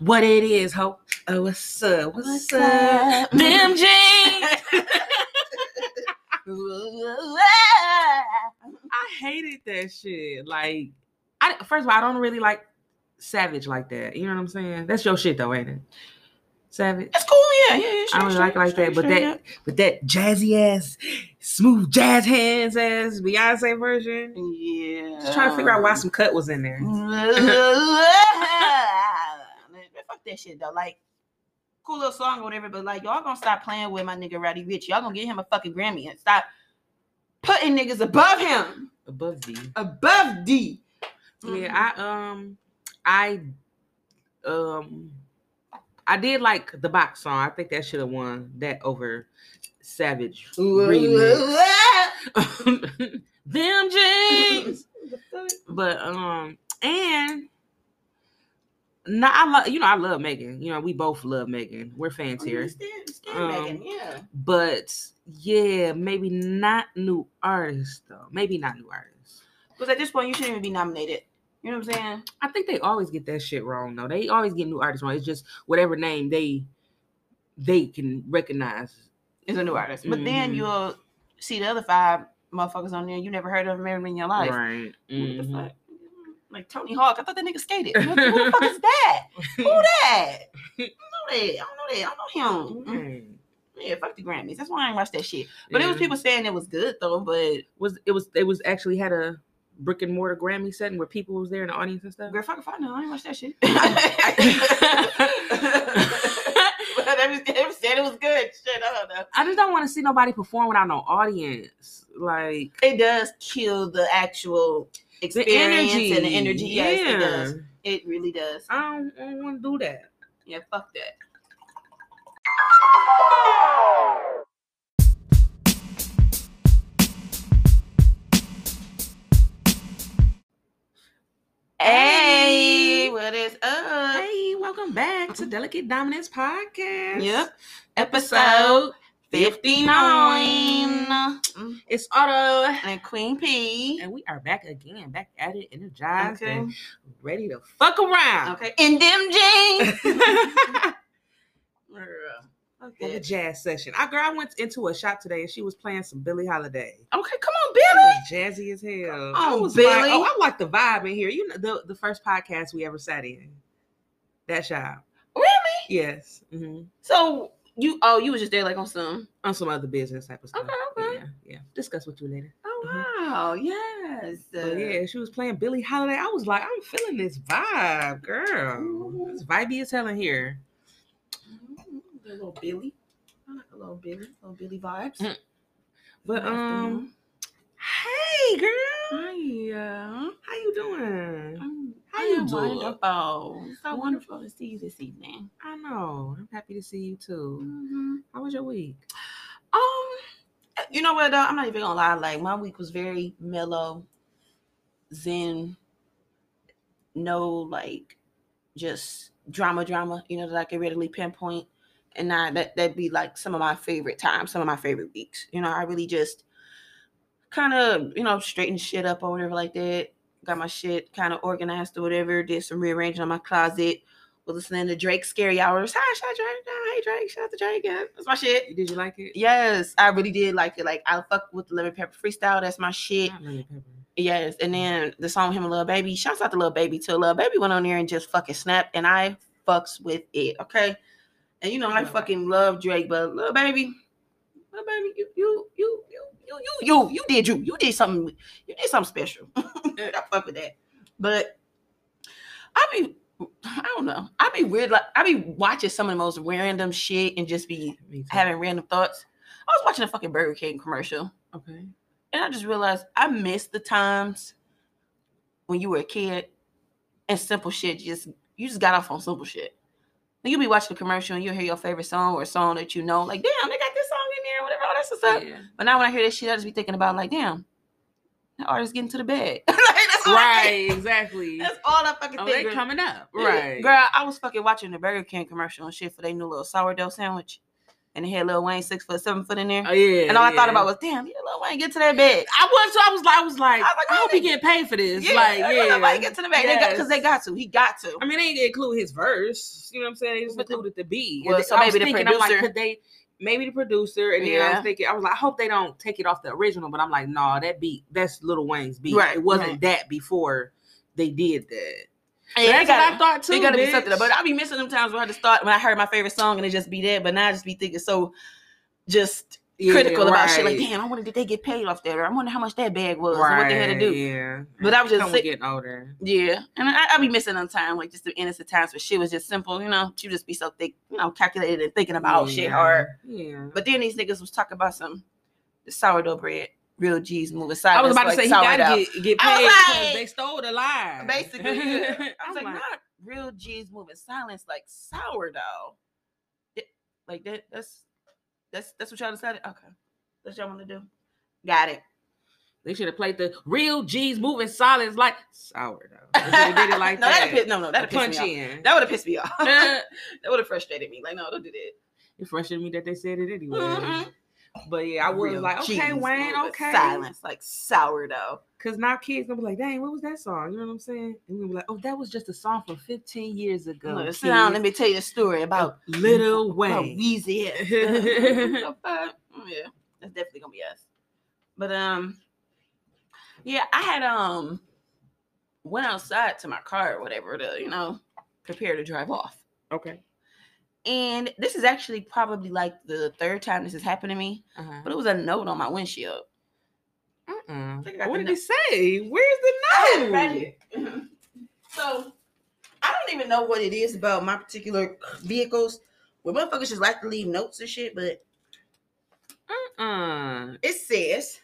what it is, ho. Oh, what's up? What's, What's up? up? Them jeans. I hated that shit. Like, I first of all, I don't really like Savage like that. You know what I'm saying? That's your shit though, ain't it? Savage. That's cool. Yeah, yeah, yeah. I don't really like it like that, but that, but that jazzy ass, smooth jazz hands ass Beyonce version. Yeah. Just trying to figure out why some cut was in there. Fuck that shit though. Like, cool little song or whatever, but like, y'all gonna stop playing with my nigga Roddy Ricch. Y'all gonna get him a fucking Grammy and stop putting niggas above him, Above D. above D. Yeah, I um, I um, I did like the box song. I think that should have won that over Savage remix. Them jeans. But um, and nah, I love you know I love Megan. You know we both love Megan. We're fans here. Um, Megan, yeah. But yeah, maybe not new artists though. Maybe not new artists. Because at this point, you shouldn't even be nominated. You know what I'm saying? I think they always get that shit wrong though. They always get new artists wrong. It's just whatever name they they can recognize. Is a new artist. But then Mhm. you'll see the other five motherfuckers on there. You never heard of them ever in your life. Right. What the Mhm. fuck? Like Tony Hawk. I thought that nigga skated. Who the fuck is that? Who that? I don't know that. I don't know that. I don't know him. Right. Yeah, fuck the Grammys. That's why I ain't watch that shit. But it was people saying it was good though. But was it was it was actually had a brick and mortar Grammy setting where people was there in the audience and stuff. girl, fuck if I know. I ain't watch that shit. I but they was, they was it was good. Shit, I don't know. I just don't want to see nobody perform without no audience. Like It does kill the actual experience energy and the energy. Yes, it does. It really does. I don't, don't want to do that. Yeah, fuck that. Hey, what is up? Hey, welcome back to Delicate Dominance Podcast. Yep. Episode 59. It's Otto. And Queen P. And we are back again, back at it, energized Okay. and ready to fuck around. Okay. In them jeans. Girl, fuck Have a that. jazz session. Our girl went into a shop today and she was playing some Billie Holiday. Okay, come on, Billy. jazzy as hell. On, was like, oh, I like the vibe in here. You know, the, the first podcast we ever sat in. That shop. Really? Yes. hmm So you oh you was just there like on some On some other business type of stuff. Okay, okay. Yeah, yeah. Discuss with you later. Oh Mhm. wow, yes. But yeah, she was playing Billie Holiday. I was like, I'm feeling this vibe, girl. Mhm. It's vibey as hell in here. A little Billy. I like a little Billy, little Billy vibes. Mm. But Good um, afternoon. hey girl, Hi, uh, how you doing? I'm, How you doing? Wonderful. So wonderful to see you this evening. I know. I'm happy to see you too. Mm-hmm. How was your week? Um, you know what? Though? I'm not even gonna lie. Like my week was very mellow, zen. No, like just drama, drama. You know that I can readily pinpoint, and I, that that'd be like some of my favorite times, some of my favorite weeks. You know, I really just kind of you know straighten shit up or whatever like that. Got my shit kind of organized or whatever. Did some rearranging on my closet. Was listening to Drake Scary Hours. Hi, shout out Drake. Hey Drake, shout out to Drake. Yeah, that's my shit. Did you like it? Yes, I really did like it. Like I fuck with the lemon pepper freestyle. That's my shit. Lemon pepper. Yes, and then the song him and Lil Baby. Shouts out to Lil Baby too. Lil Baby went on there and just fucking snapped, and I fucks with it. Okay, and you know I fucking love Drake, but Lil Baby, Lil Baby, you you you you you you you you did you you did something you did something special. I fuck with that, but I be. I don't know. I be weird. Like I be watching some of the most random shit and just be having random thoughts. I was watching a fucking Burger King commercial Okay. and I just realized I miss the times when you were a kid and simple shit just you just got off on simple shit. You'll be watching a commercial and you'll hear your favorite song or a song that you know, like, damn, they got this whatever, all. Yeah. But now when I hear that shit, I just be thinking about like, damn, that artist getting to the bed. like, that's all I. Right. Exactly. That's all I fucking Oh, think. they coming up. Right. Girl, I was fucking watching the Burger King commercial and shit for their new little sourdough sandwich. and it had Lil Wayne six foot, seven foot in there. Oh yeah. and all I thought about was, damn, yeah, Lil Wayne, get to that bed. I was. I was like. I was like. I was like, I hope he get paid for this. Yeah, like, yeah. like, get to the bed. They got because they Yes. got to. He got to. I mean, they didn't include his verse. You know what I'm saying? They just included the beat. Well, so I was maybe the thinking, I'm like, producer- could they? Maybe the producer, and then I was thinking, I was like, I hope they don't take it off the original. But I'm like, no, that beat, that's Little Wayne's beat. Right, It wasn't right. that before they did that. Yeah, that's they what gotta- I thought too. It gotta be something. But I'll be missing them times where I just thought when I heard my favorite song and it just be that. But now I just be thinking so just Yeah, critical about shit. Like, damn, I wonder did they get paid off that? Or I wonder how much that bag was and what they had to do. Yeah, But I was just sick- getting older. Yeah, and I, I be missing on time, like just the innocent times where shit was just simple, you know. She just be so thick, you know, calculated and thinking about shit hard. Yeah. But then these niggas was talking about some the sourdough bread, real G's moving silence. I was about to like say he gotta get, get paid because like- they stole the line. basically. Yeah. I was like, like, not real G's moving silence like sourdough. It- like that. That's that's that's what y'all decided. Okay, that's what y'all want to do. Got it. They should have played the real G's moving silence like sourdough. Did it like no, that. that'd piss, no, no, that'd punch in. That would have pissed me off. that would have frustrated me. Like, no, don't do that. It frustrated me that they said it anyway. Mhm. But yeah, I was Real like, okay, Wayne, okay. Silence, like sourdough. Cause now kids gonna be like, dang, what was that song? You know what I'm saying? And we'll be like, oh, that was just a song from 15 years ago. Look, sit down. Let me tell you a story about Little Wayne. Weezy. Yeah, that's definitely gonna be us. But um, yeah, I had um went outside to my car or whatever to you know prepare to drive off. Okay. And this is actually probably like the third time this has happened to me, Uh-huh. but it was a note on my windshield. Uh-uh. I What did it say? Where's the note? So I don't even know what it is about my particular vehicles where motherfuckers just like to leave notes and shit, but Uh-uh. it says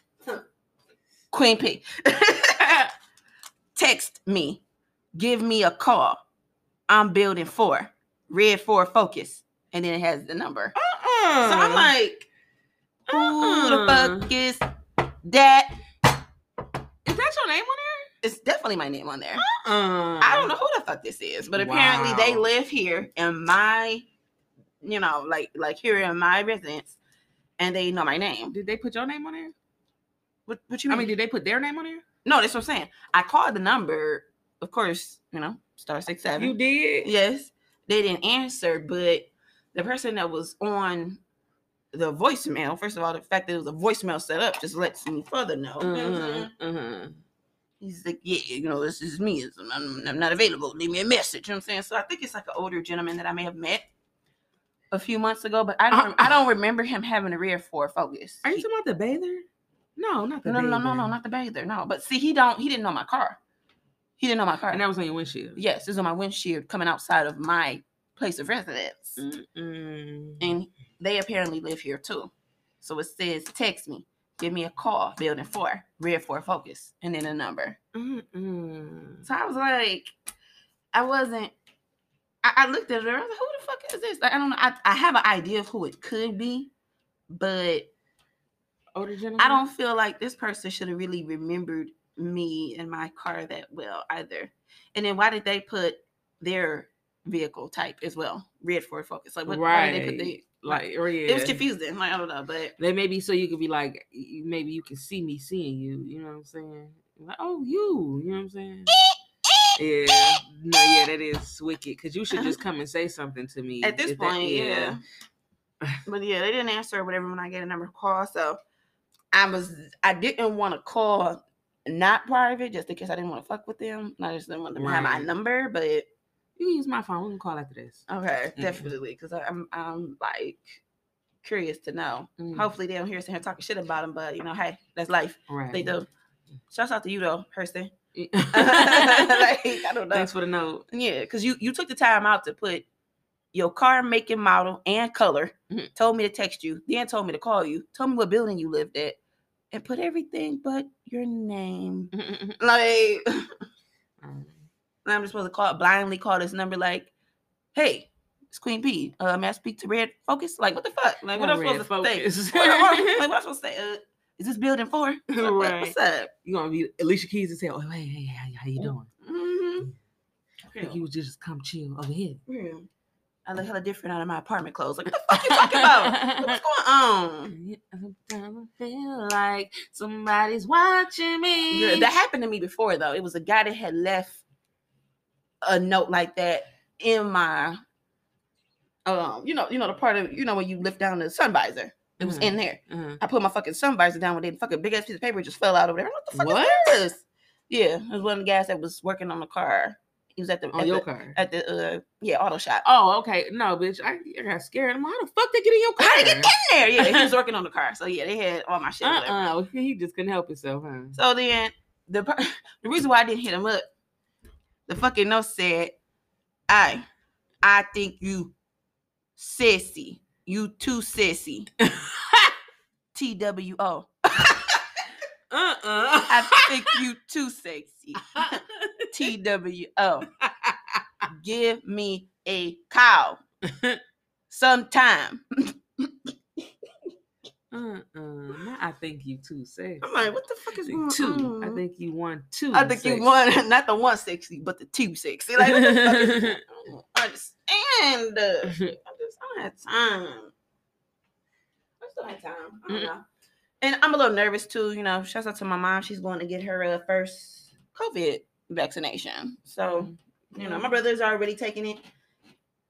Queen P. Text me. Give me a call. I'm building four. Red Ford Focus. And then it has the number. Uh-uh. So I'm like, who the Uh-uh. fuck is that? Is that your name on there? It's definitely my name on there. there? Uh, I don't know who the fuck this is, but apparently they live here in my, you know, like like here in my residence, and they know my name. Did they put your name on there? What, what you I mean? mean, did they put their name on there? no, that's what I'm saying. I called the number, of course, you know, star six seven. You did? Yes, they didn't answer, but the person that was on the voicemail, first of all, the fact that it was a voicemail set up just lets me further know. You know what I'm saying? Uh-huh. Uh-huh. He's like, yeah, you know, this is me. I'm, I'm not available. Leave me a message. You know what I'm saying? So I think it's like an older gentleman that I may have met a few months ago, but I don't, Uh, I don't remember him having a rear Ford Focus. Are you He- talking about the bather? No, not the no, no, no, no, no, not the bather. No, but see, he don't, he didn't know my car. He didn't know my car. And that was on your windshield. yes, this is on my windshield coming outside of my place of residence, Mm-mm. and they apparently live here too. So it says, text me, give me a call, building four, rear Ford Focus, and then a number. Mm-mm. So I was like, I wasn't. I, I looked at it. I was like, who the fuck is this? Like, I don't know. I, I have an idea of who it could be, but? I don't feel like this person should have really remembered me and my car that well either. And then why did they put their vehicle type as well? Red Ford Focus. Like, what, why did they put the? Right. Like, or yeah. It was confusing. Like, I don't know, but They maybe so you could be like, maybe you can see me seeing you. You know what I'm saying? Like, oh, you. You know what I'm saying? Yeah. No, yeah, that is wicked. Cause you should just come and say something to me at this if that- point, yeah. But yeah, they didn't answer whatever when I get a number call. So I was I didn't want to call not private just in case I didn't want to fuck with them. I just didn't want them to have my number, but You can use my phone. We can call after this. okay, Mhm. definitely because I'm I'm like curious to know. Mm. Hopefully they don't hear us in here talking shit about them, but you know, hey, that's life. Right. They do. Shouts out to you though, Hurston. like Thanks I don't know. for the note. Yeah, because you you took the time out to put your car making model and color, Mhm. told me to text you, then told me to call you, told me what building you lived at, and put everything but your name. Like I'm just supposed to call blindly call this number like, hey, it's Queen P. Uh, may I speak to Red Focus? Like what the fuck? Like what am I supposed to Focus. say? What, what, like, what am I supposed to say? Uh, is this building four? What- what- Right. What's up? you gonna be Alicia Keys and say, "Oh, hey, hey, how, how you doing? Mm-hmm. I think you was just come chill over here." Yeah. I look hella different out of my apartment clothes. Like, what the fuck you talking about? What's going on? I feel like somebody's watching me. That happened to me before though. It was a guy that had left a note like that in my um, you know, you know the part of you know when you lift down the sun visor. It was Mhm. in there. Uh-huh. I put my fucking sun visor down with it. Fucking big ass piece of paper just fell out over there. What the fuck What? is this? Yeah, it was one of the guys that was working on the car. He was at the On at your the, car. at the uh yeah auto shop. Oh, okay. No, bitch. I, I got scared. I'm like, how the fuck they get in your car? How did get in there? Yeah, he was working on the car. So yeah, they had all my shit. whatever. Uh-uh. He just couldn't help himself, huh? So then the the reason why I didn't hit him up, the fucking note said, "I, I think you sissy, you too sissy." T W O. Uh-uh. I think you too sexy. T W O. Give me a call sometime. Uh-uh. I think you too sexy. I'm like, what the fuck is going two. I think you won two. I think you sexy. won, not the one sexy, but the two sexy. Like, what the fuck? I understand. I just I don't have time. I still have time. I don't Mm. know. And I'm a little nervous too. You know, shouts out to my mom. She's going to get her uh, first COVID vaccination. So, you know, my brother's already taking it.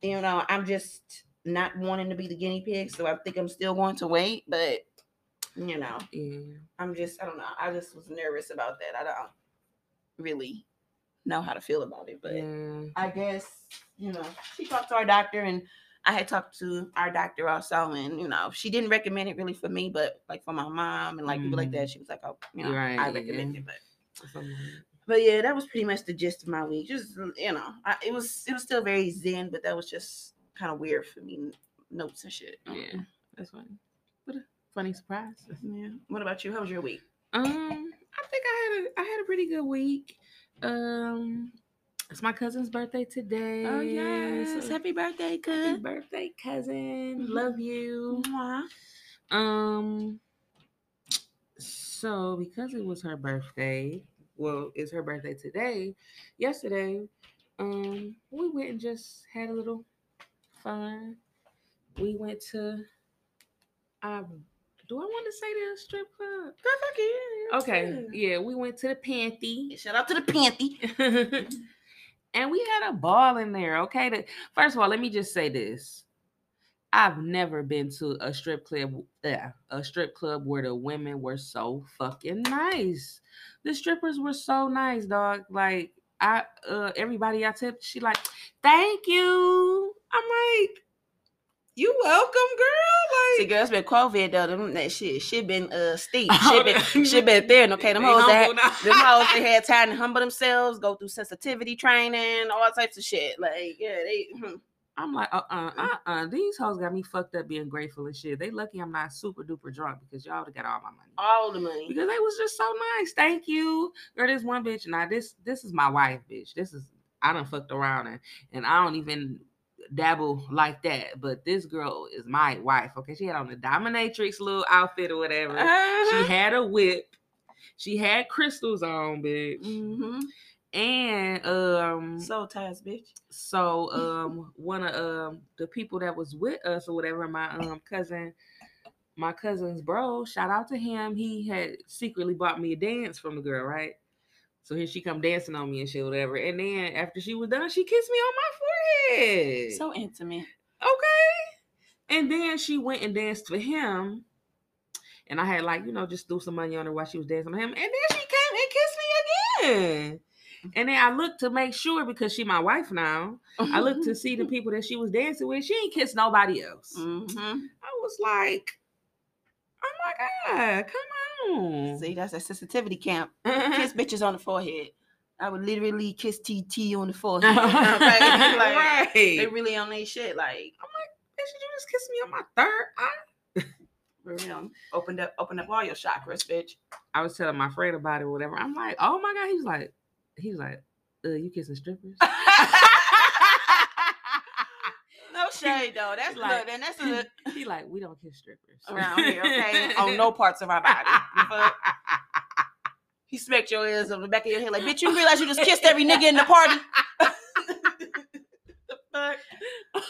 You know, I'm just not wanting to be the guinea pig. So I think I'm still going to wait. But, you know, Yeah. I'm just, I don't know. I just was nervous about that. I don't really know how to feel about it. But yeah. I guess, you know, she talked to our doctor and I had talked to our doctor also. And, you know, she didn't recommend it really for me, but like for my mom and like people like Mm. that, she was like, oh, you know, Right, I recommend yeah. it. But, Something like that. But yeah, that was pretty much the gist of my week. Just, you know, I, it was, it was still very zen, but that was just kind of weird for me. Notes and shit. Yeah, that's funny. What a funny surprise. Yeah. What about you? How was your week? Um, I think I had a I had a pretty good week. Um, it's my cousin's birthday today. so Happy birthday, happy birthday, cousin. Mhm. Love you. Mwah. Um, so because it was her birthday, well, it's her birthday today. Yesterday, um, we went and just had a little fun. We went to, um, do I want to say the strip club? Girl, fuck you. Okay, yeah, we went to the Panthy. Shout out to the panty. and we had a ball in there. Okay, the, first of all, let me just say this: I've never been to a strip club, yeah, a strip club where the women were so fucking nice. The strippers were so nice, dog. Like I, uh, everybody I tipped, she like, thank you. I'm like, you welcome, girl. See, Like, girl, it's been COVID though. Them, that shit, shit been uh steep. Shit been, shit been thin. Okay, them They hoes that, them hoes that had time to humble themselves, go through sensitivity training, all types of shit. Like, yeah, they. hmm. I'm like, uh uh, uh uh. These hoes got me fucked up being grateful and shit. They lucky I'm not super duper drunk because y'all would have got all my money. all the money. Because they was just so nice. Thank you. Girl, this one bitch. Now this this is my wife, bitch. This is I done fucked around and, and I don't even dabble like that. But this girl is my wife. Okay. She had on the dominatrix little outfit or whatever. Uh-huh. She had a whip. She had crystals on, bitch. hmm And um Soul ties, bitch. so um one of um the people that was with us or whatever, my um cousin, my cousin's bro, shout out to him. He had secretly bought me a dance from the girl, right? So here she come dancing on me and shit, whatever. And then after she was done, she kissed me on my forehead. So intimate. okay. And then she went and danced for him. And I had like, you know, just threw some money on her while she was dancing on him. And then she came and kissed me again. And then I looked to make sure because she my wife now. I looked to see the people that she was dancing with. She ain't kissed nobody else. Mm-hmm. I was like, oh my God, come on. See, that's a sensitivity camp. Kiss bitches on the forehead. I would literally kiss TT on the forehead. right? Like, right. They really on their shit. Like, I'm like, Bitch, you just kiss me on my third eye? real. Opened up, opened up all your chakras, bitch. I was telling my friend about it whatever. I'm like, oh my God. He's like, he was like, uh, you kissing strippers? no shade though. That's Like- then that's a, he like, we don't kiss strippers. around here, okay? on no parts of our body. Fuck? He smacked your ass on the back of your head like, bitch, you realize you just kissed every nigga in the party? the fuck? fuck?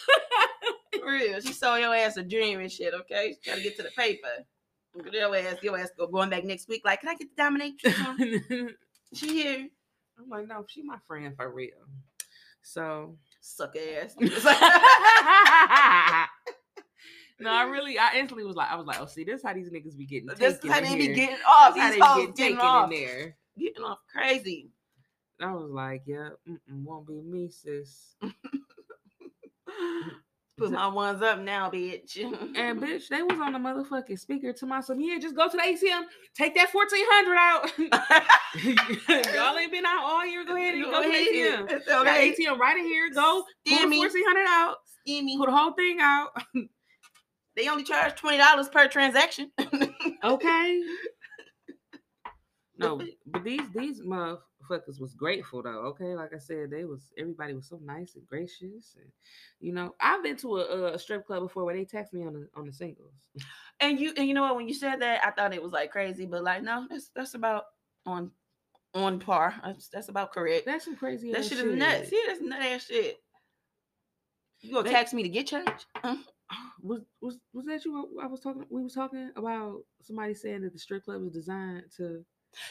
For real. She sold your ass a dream and shit, okay? She gotta get to the paper. Your ass, your ass go going back next week. Like, can I get the dominatrix? she here. I'm like, no, she my friend for real. So Suck ass. no, I really, I instantly was like, I was like, oh, see, this how these niggas be getting taken. this is how they be getting off. This how These they hoes get getting taken off. in there. Getting off crazy. I was like, yeah, won't be me, sis. Put my ones up now, bitch. And bitch, they was on the motherfucking speaker to my son. Yeah, just go to the ATM, take that fourteen hundred out. Y'all ain't been out all year. Go ahead and go, to the ATM. It's Got. ATM right in here. Go pull Stimmy. fourteen hundred out. Stimmy. Pull the whole thing out. They only charge twenty dollars per transaction. Okay. No, but these these motherfuckers was grateful though. Okay, like I said, they was everybody was so nice and gracious, and you know, I've been to a, a strip club before where they text me on the on the singles. and you and you know what? When you said that, I thought it was like crazy, but like no, that's that's about on on par. That's, that's about correct. That's some crazy. That shit is nuts. Yeah, that's nut ass shit. You gonna They- tax me to get change? Uh-huh. Was was was that you? I was talking. We was talking about somebody saying that the strip club was designed to.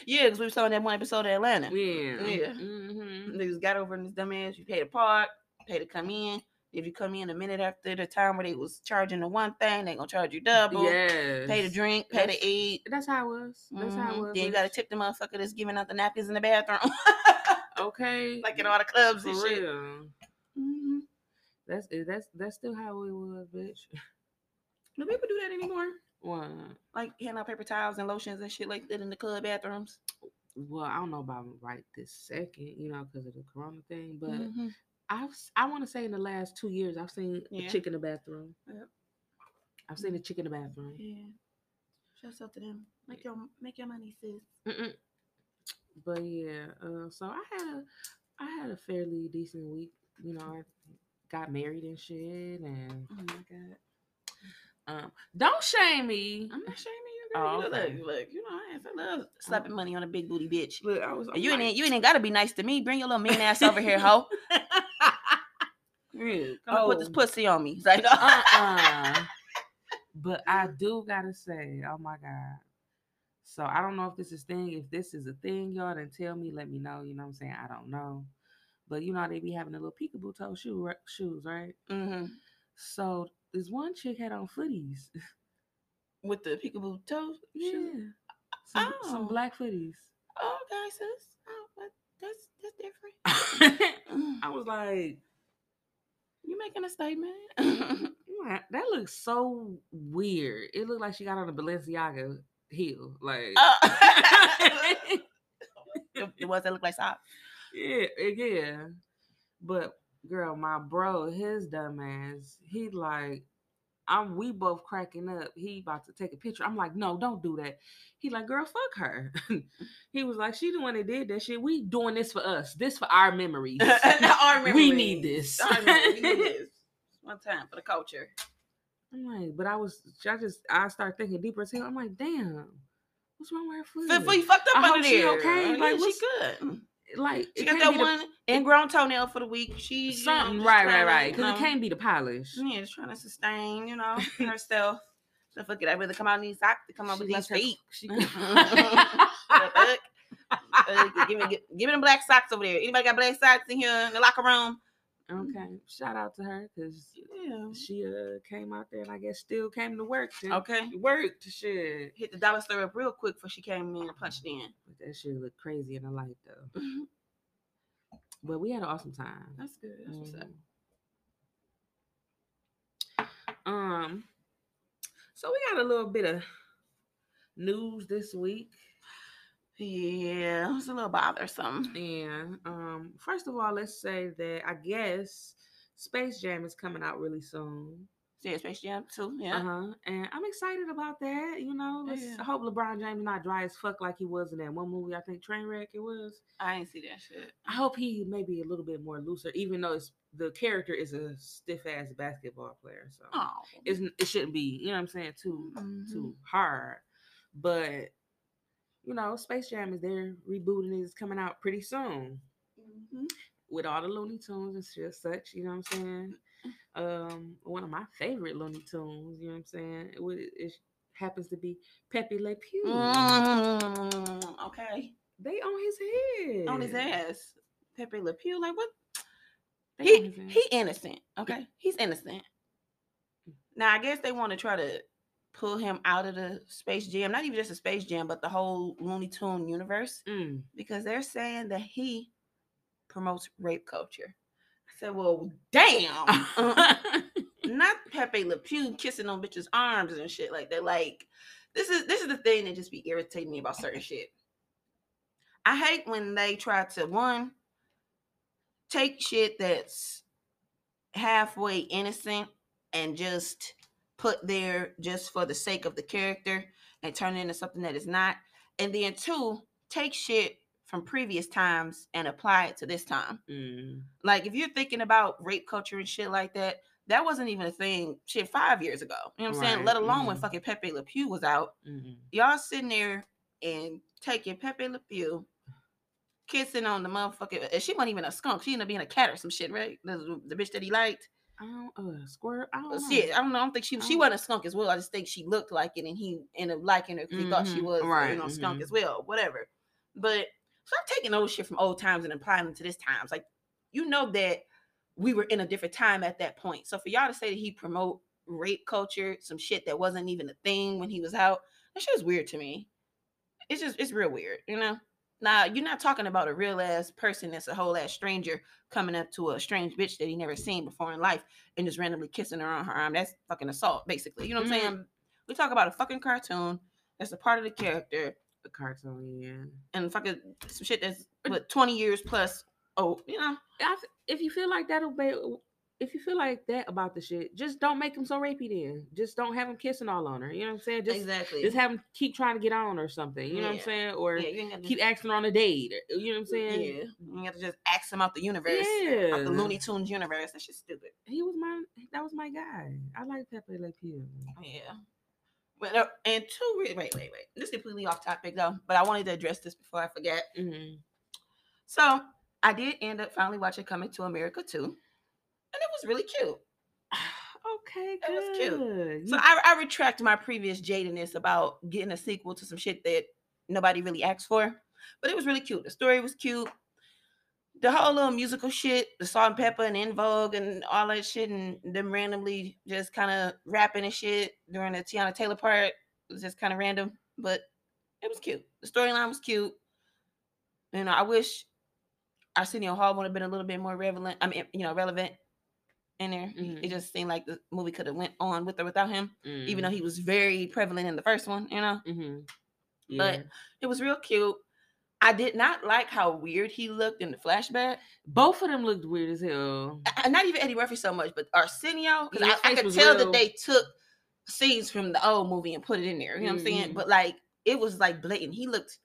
Yeah, because we was on that one episode of Atlanta. Yeah. Yeah. hmm Niggas got over in this dumbass. You pay to park, pay to come in. If you come in a minute after the time where they was charging the one thing, they gonna charge you double. Yes. Pay to drink, pay That's- to eat. That's how it was. That's how it Mhm. was. Then you gotta tip the motherfucker that's giving out the napkins in the bathroom, Okay. like in all the clubs for and shit. real. Mhm. That's it- that's that's still how it was, bitch. Do people do that anymore? What? Like hand out paper towels and lotions and shit like that in the club bathrooms. Well, I don't know about right this second, you know, because of the corona thing. But Mhm. I've I want to say in the last two years, I've seen Yeah. a chick in the bathroom. Yep. I've seen a chick in the bathroom. Yeah. Shouts out to them. Make your make your money, sis. Mm-mm. But yeah, uh, so I had a I had a fairly decent week. You know, I got married and shit, and Oh my god. Um, don't shame me. I'm not shaming you, girl. Oh, you okay. look, look, you know, I I love slapping money on a big booty bitch. Look, I was. You ain't you ain't gotta be nice to me. Bring your little mean ass over here, hoe. Come and put this Oh. pussy on me. It's like, uh-uh. But I do gotta say, oh my god. So I don't know if this is thing. If this is a thing, y'all, then tell me. Let me know. You know what I'm saying? I don't know. But you know they be having a little peekaboo toe shoe ri- shoes, right? Mm-hmm. So this one chick had on footies. with the peekaboo toes. Yeah. shoes. Some, Oh. some black footies. Oh, okay, sis. Oh, that's that's different. I was like, You making a statement? That looks so weird. It looked like she got on a Balenciaga heel. Like, Uh, the, the ones that look like socks. yeah, eh, yeah. But girl, my bro, his dumb ass, he like, I'm we both cracking up. He about to take a picture. I'm like, no, don't do that. He like, girl, fuck her. he was like, she the one that did that shit. We doing this for us. This for our memories. Our we need this. Our memories. We need this. One time for the culture. I'm like, but I was, I just, I start thinking deeper too. I'm like, damn, what's wrong with her? Before you fucked up I under hope she there. okay. Yeah, Like, she good. Like, She got that the- one ingrown toenail for the week. She you know, something, right, right, right. Because it can't be the polish. Yeah, just trying to sustain, you know, herself. So fuck it, I'd rather come out in these socks to come out with these her- feet. She, The? Uh, give, me, give, give me them black socks over there. Anybody got black socks in here in the locker room? Okay, shout out to her because Yeah. she uh came out there and I guess still came to work. and Okay. worked shit. Hit the dollar store up real quick before she came in and punched in. But that shit looked crazy in the light though. But we had an awesome time. That's good. That's what's up. Mhm. Um, so we got a little bit of news this week. Yeah, it was a little bothersome. And um, first of all, let's say that I guess Space Jam is coming out really soon. Yeah, Space Jam too. Yeah. Uh-huh. And I'm excited about that. You know, let's Yeah. I hope LeBron James not dry as fuck like he was in that one movie. I think Trainwreck it was. I ain't see that shit. I hope he maybe a little bit more looser, even though it's the character is a stiff ass basketball player. So Oh. it's, it shouldn't be, you know what I'm saying, too Mhm. too hard. But you know, Space Jam is there, rebooting is coming out pretty soon. Mhm. with all the Looney Tunes and shit, such. You know what I'm saying? Um, one of my favorite Looney Tunes. You know what I'm saying? It, it happens to be Pepe Le Pew. Mm, okay. They on his head. On his ass. Pepe Le Pew. Like what? They He he innocent. Okay. He's innocent. Now I guess they want to try to pull him out of the Space Jam. Not even just the Space Jam, but the whole Looney Tune universe. Mm. because they're saying that he promotes rape culture. I said, well, damn. Not Pepe Le Pew kissing on bitches' arms and shit like that. Like, this is this is the thing that just be irritating me about certain shit. I hate when they try to one take shit that's halfway innocent and just put there just for the sake of the character and turn it into something that is not. And then two, take shit from previous times and apply it to this time. Mm. Like if you're thinking about rape culture and shit like that, that wasn't even a thing shit five years ago. You know what I'm saying? Let alone when mhm. fucking Pepe Le Pew was out. Mm. Y'all sitting there and taking Pepe Le Pew, kissing on the motherfucker. and She wasn't even a skunk. She ended up being a cat or some shit, right? The, the bitch that he liked. I don't uh squirt. I don't Uh, know. I don't know. I don't think she she Oh. wasn't a skunk as well. I just think she looked like it, and he ended up liking her because he thought she Mhm, was you know skunk mhm. as well. Whatever. But stop taking old shit from old times and applying them to this times. Like you know that we were in a different time at that point. So for y'all to say that he promote rape culture, some shit that wasn't even a thing when he was out, that shit is weird to me. It's just it's real weird, you know. Now you're not talking about a real ass person that's a whole ass stranger coming up to a strange bitch that he never seen before in life and just randomly kissing her on her arm. That's fucking assault, basically. You know what Mhm. I'm saying? We talk about a fucking cartoon that's a part of the character The cartoon, yeah. and fucking some shit that's what 20 years plus. Oh, you know, if you feel like that'll be, if you feel like that about the shit, just don't make him so rapey. Then just don't have him kissing all on her. You know what I'm saying? Just exactly. just have him keep trying to get on or something. You know what I'm saying? Or yeah, keep asking her on a date. or- You know what I'm saying? Yeah, you got to just ask him out the universe, out the Looney Tunes universe. That's just stupid. He was my that was my guy. I like Pepe Le Pew. Yeah. But uh, and two, wait, wait, wait, wait. This is completely off topic though, but I wanted to address this before I forget. hmm So I did end up finally watching Coming to America too, it was really cute. Okay, That was cute. good. So I, I retract my previous jadedness about getting a sequel to some shit that nobody really asked for, but it was really cute. The story was cute. The whole little musical shit, the Salt-N-Pepa and En Vogue and all that shit, and them randomly just kind of rapping and shit during the Teyana Taylor part was just kind of random, but it was cute. The storyline was cute. You know, I wish Arsenio Hall would have been a little bit more relevant. I mean, you know, relevant in there. Mhm. It just seemed like the movie could have went on with or without him even though Mhm. he was very prevalent in the first one, you know. Mhm. But it was real cute. I did not like how weird he looked in the flashback. both of them looked weird as hell. I- not even Eddie Murphy so much, but Arsenio, because I, I could tell real- that they took scenes from the old movie and put it in there. You know what I'm saying? Mhm. But like it was like blatant. He looked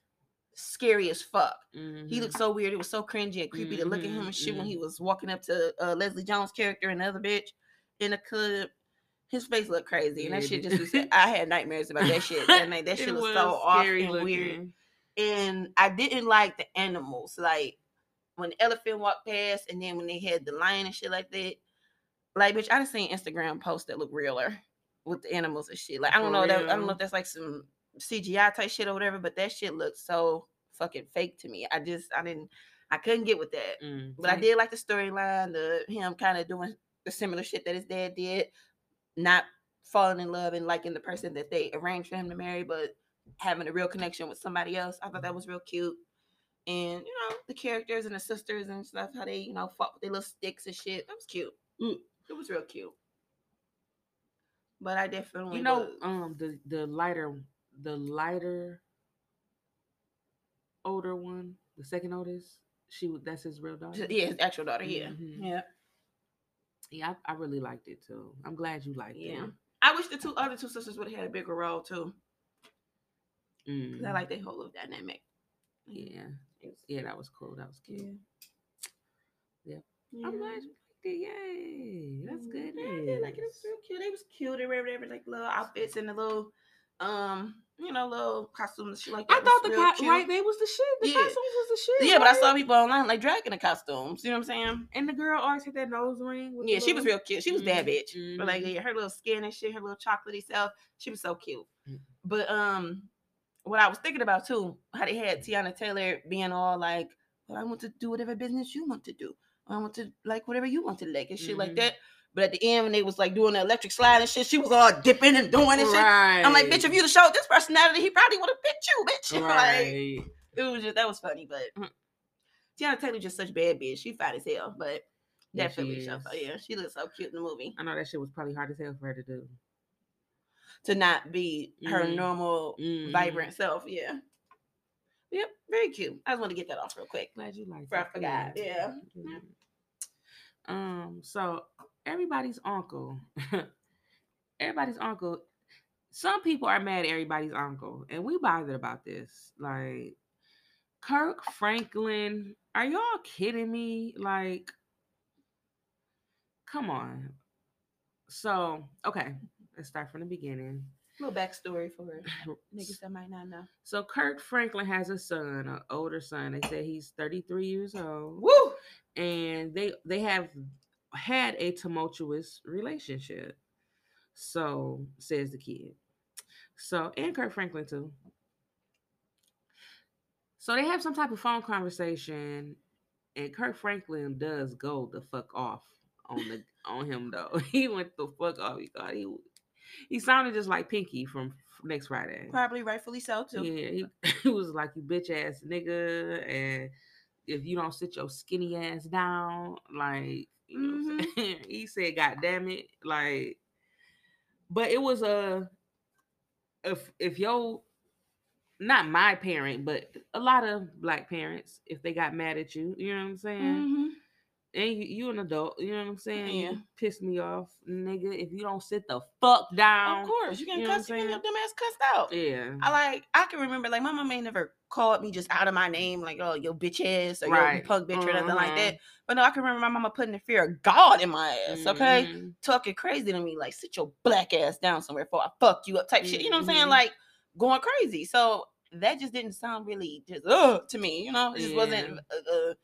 scary as fuck. He Mhm. looked so weird. It was so cringy and creepy to look at him Mhm, and shit when mhm. he was walking up to uh, Leslie Jones' character and the other bitch in the club. His face looked crazy, and that shit just was, I had nightmares about that shit. That, night, that shit was, so off and weird. And I didn't like the animals, like when the elephant walked past, and then when they had the lion and shit like that. Like, bitch, I done seen Instagram posts that look realer with the animals and shit. Like, I don't For know that I don't know if that's like some CGI type shit or whatever, but that shit looked so fucking fake to me. I just I didn't I couldn't get with that. Mm, But I did like the storyline, the him kind of doing the similar shit that his dad did, not falling in love and liking the person that they arranged for him to marry, but having a real connection with somebody else. I thought that was real cute. And you know, the characters and the sisters and stuff, how they, you know, fought with their little sticks and shit. That was cute. Mm. It was real cute. But I definitely You know, was- um, the the lighter, the lighter, older one, the second oldest. She was that's his real daughter. yeah, his actual daughter, yeah. Mhm. Yeah. Yeah, I, I really liked it too. I'm glad you liked Yeah. it. Yeah, I wish the two other two sisters would have had a bigger role too. 'cause Mm, I like their whole little dynamic. Yeah, yeah, that was cool. That was cute. Yeah. I'm glad you liked it. Yay, that's Mhm. good. Yeah, I did like it. It was real cute. They was cute and whatever, like little outfits and the little um, you know, little costumes and shit like I thought the co- cute. right they was the shit. The Yeah. costumes was the shit. Yeah, but I saw people online like dragging the costumes. You know what I'm saying? And the girl always had that nose ring. with Yeah, she was real cute. She was bad Mhm, bitch. But like mhm. yeah, her little skin and shit, her little chocolatey self, she was so cute. Mhm. But um, what I was thinking about too, how they had Teyana Taylor being all like, "Well, I want to do whatever business you want to do. I want to like whatever you want to like and shit like Mhm. that." But at the end, when they was like doing the electric slide and shit, she was all dipping and doing and shit. Right. I'm like, bitch, if you'd have showed this personality, he probably would have picked you, bitch. like, Right. it was just that was funny, but Mhm. Teyana Taylor just such bad bitch. She fine as hell, but Yeah, she definitely so is. yeah, she looks so cute in the movie. I know that shit was probably hard as hell for her to do. To not be her Mhm. normal Mhm. vibrant self, yeah. Yep, very cute. I just want to get that off real quick. Glad you like I forgot, Good. yeah. Um, so everybody's uncle, everybody's uncle. Some people are mad at everybody's uncle, and we bothered about this. Like Kirk Franklin, are y'all kidding me? Like, come on. So, okay, let's start from the beginning. little backstory for niggas that might not know. So Kirk Franklin has a son, an older son. They say he's 33 years old. Woo! and they they have had a tumultuous relationship. So says the kid. So and Kirk Franklin too. So they have some type of phone conversation, and Kirk Franklin does go the fuck off on the on him though. He went the fuck off. He thought he he sounded just like Pinky from next Friday. Probably rightfully so too. Yeah, he, he was like, "You bitch ass nigga," and if you don't sit your skinny ass down, like you know, what I'm he said, "God damn it!" Like, but it was a if if yo not my parent, but a lot of black parents, if they got mad at you, you know what I'm saying, Mhm. And you, you an adult, you know what I'm saying, Yeah. you piss me off, nigga. If you don't sit the fuck down, Of course, you can you know cuss, you can get them ass cussed out. yeah, I like I can remember like my mom ain't never called me just out of my name like oh yo bitch ass or your Right. punk bitch or nothing like that. But no, I can remember my mama putting the fear of God in my ass. Okay, Mhm. talking crazy to me like sit your black ass down somewhere before I fuck you up type shit. You know what I'm saying? Mhm. Like going crazy. So that just didn't sound really just uh to me. You know, it just wasn't a, a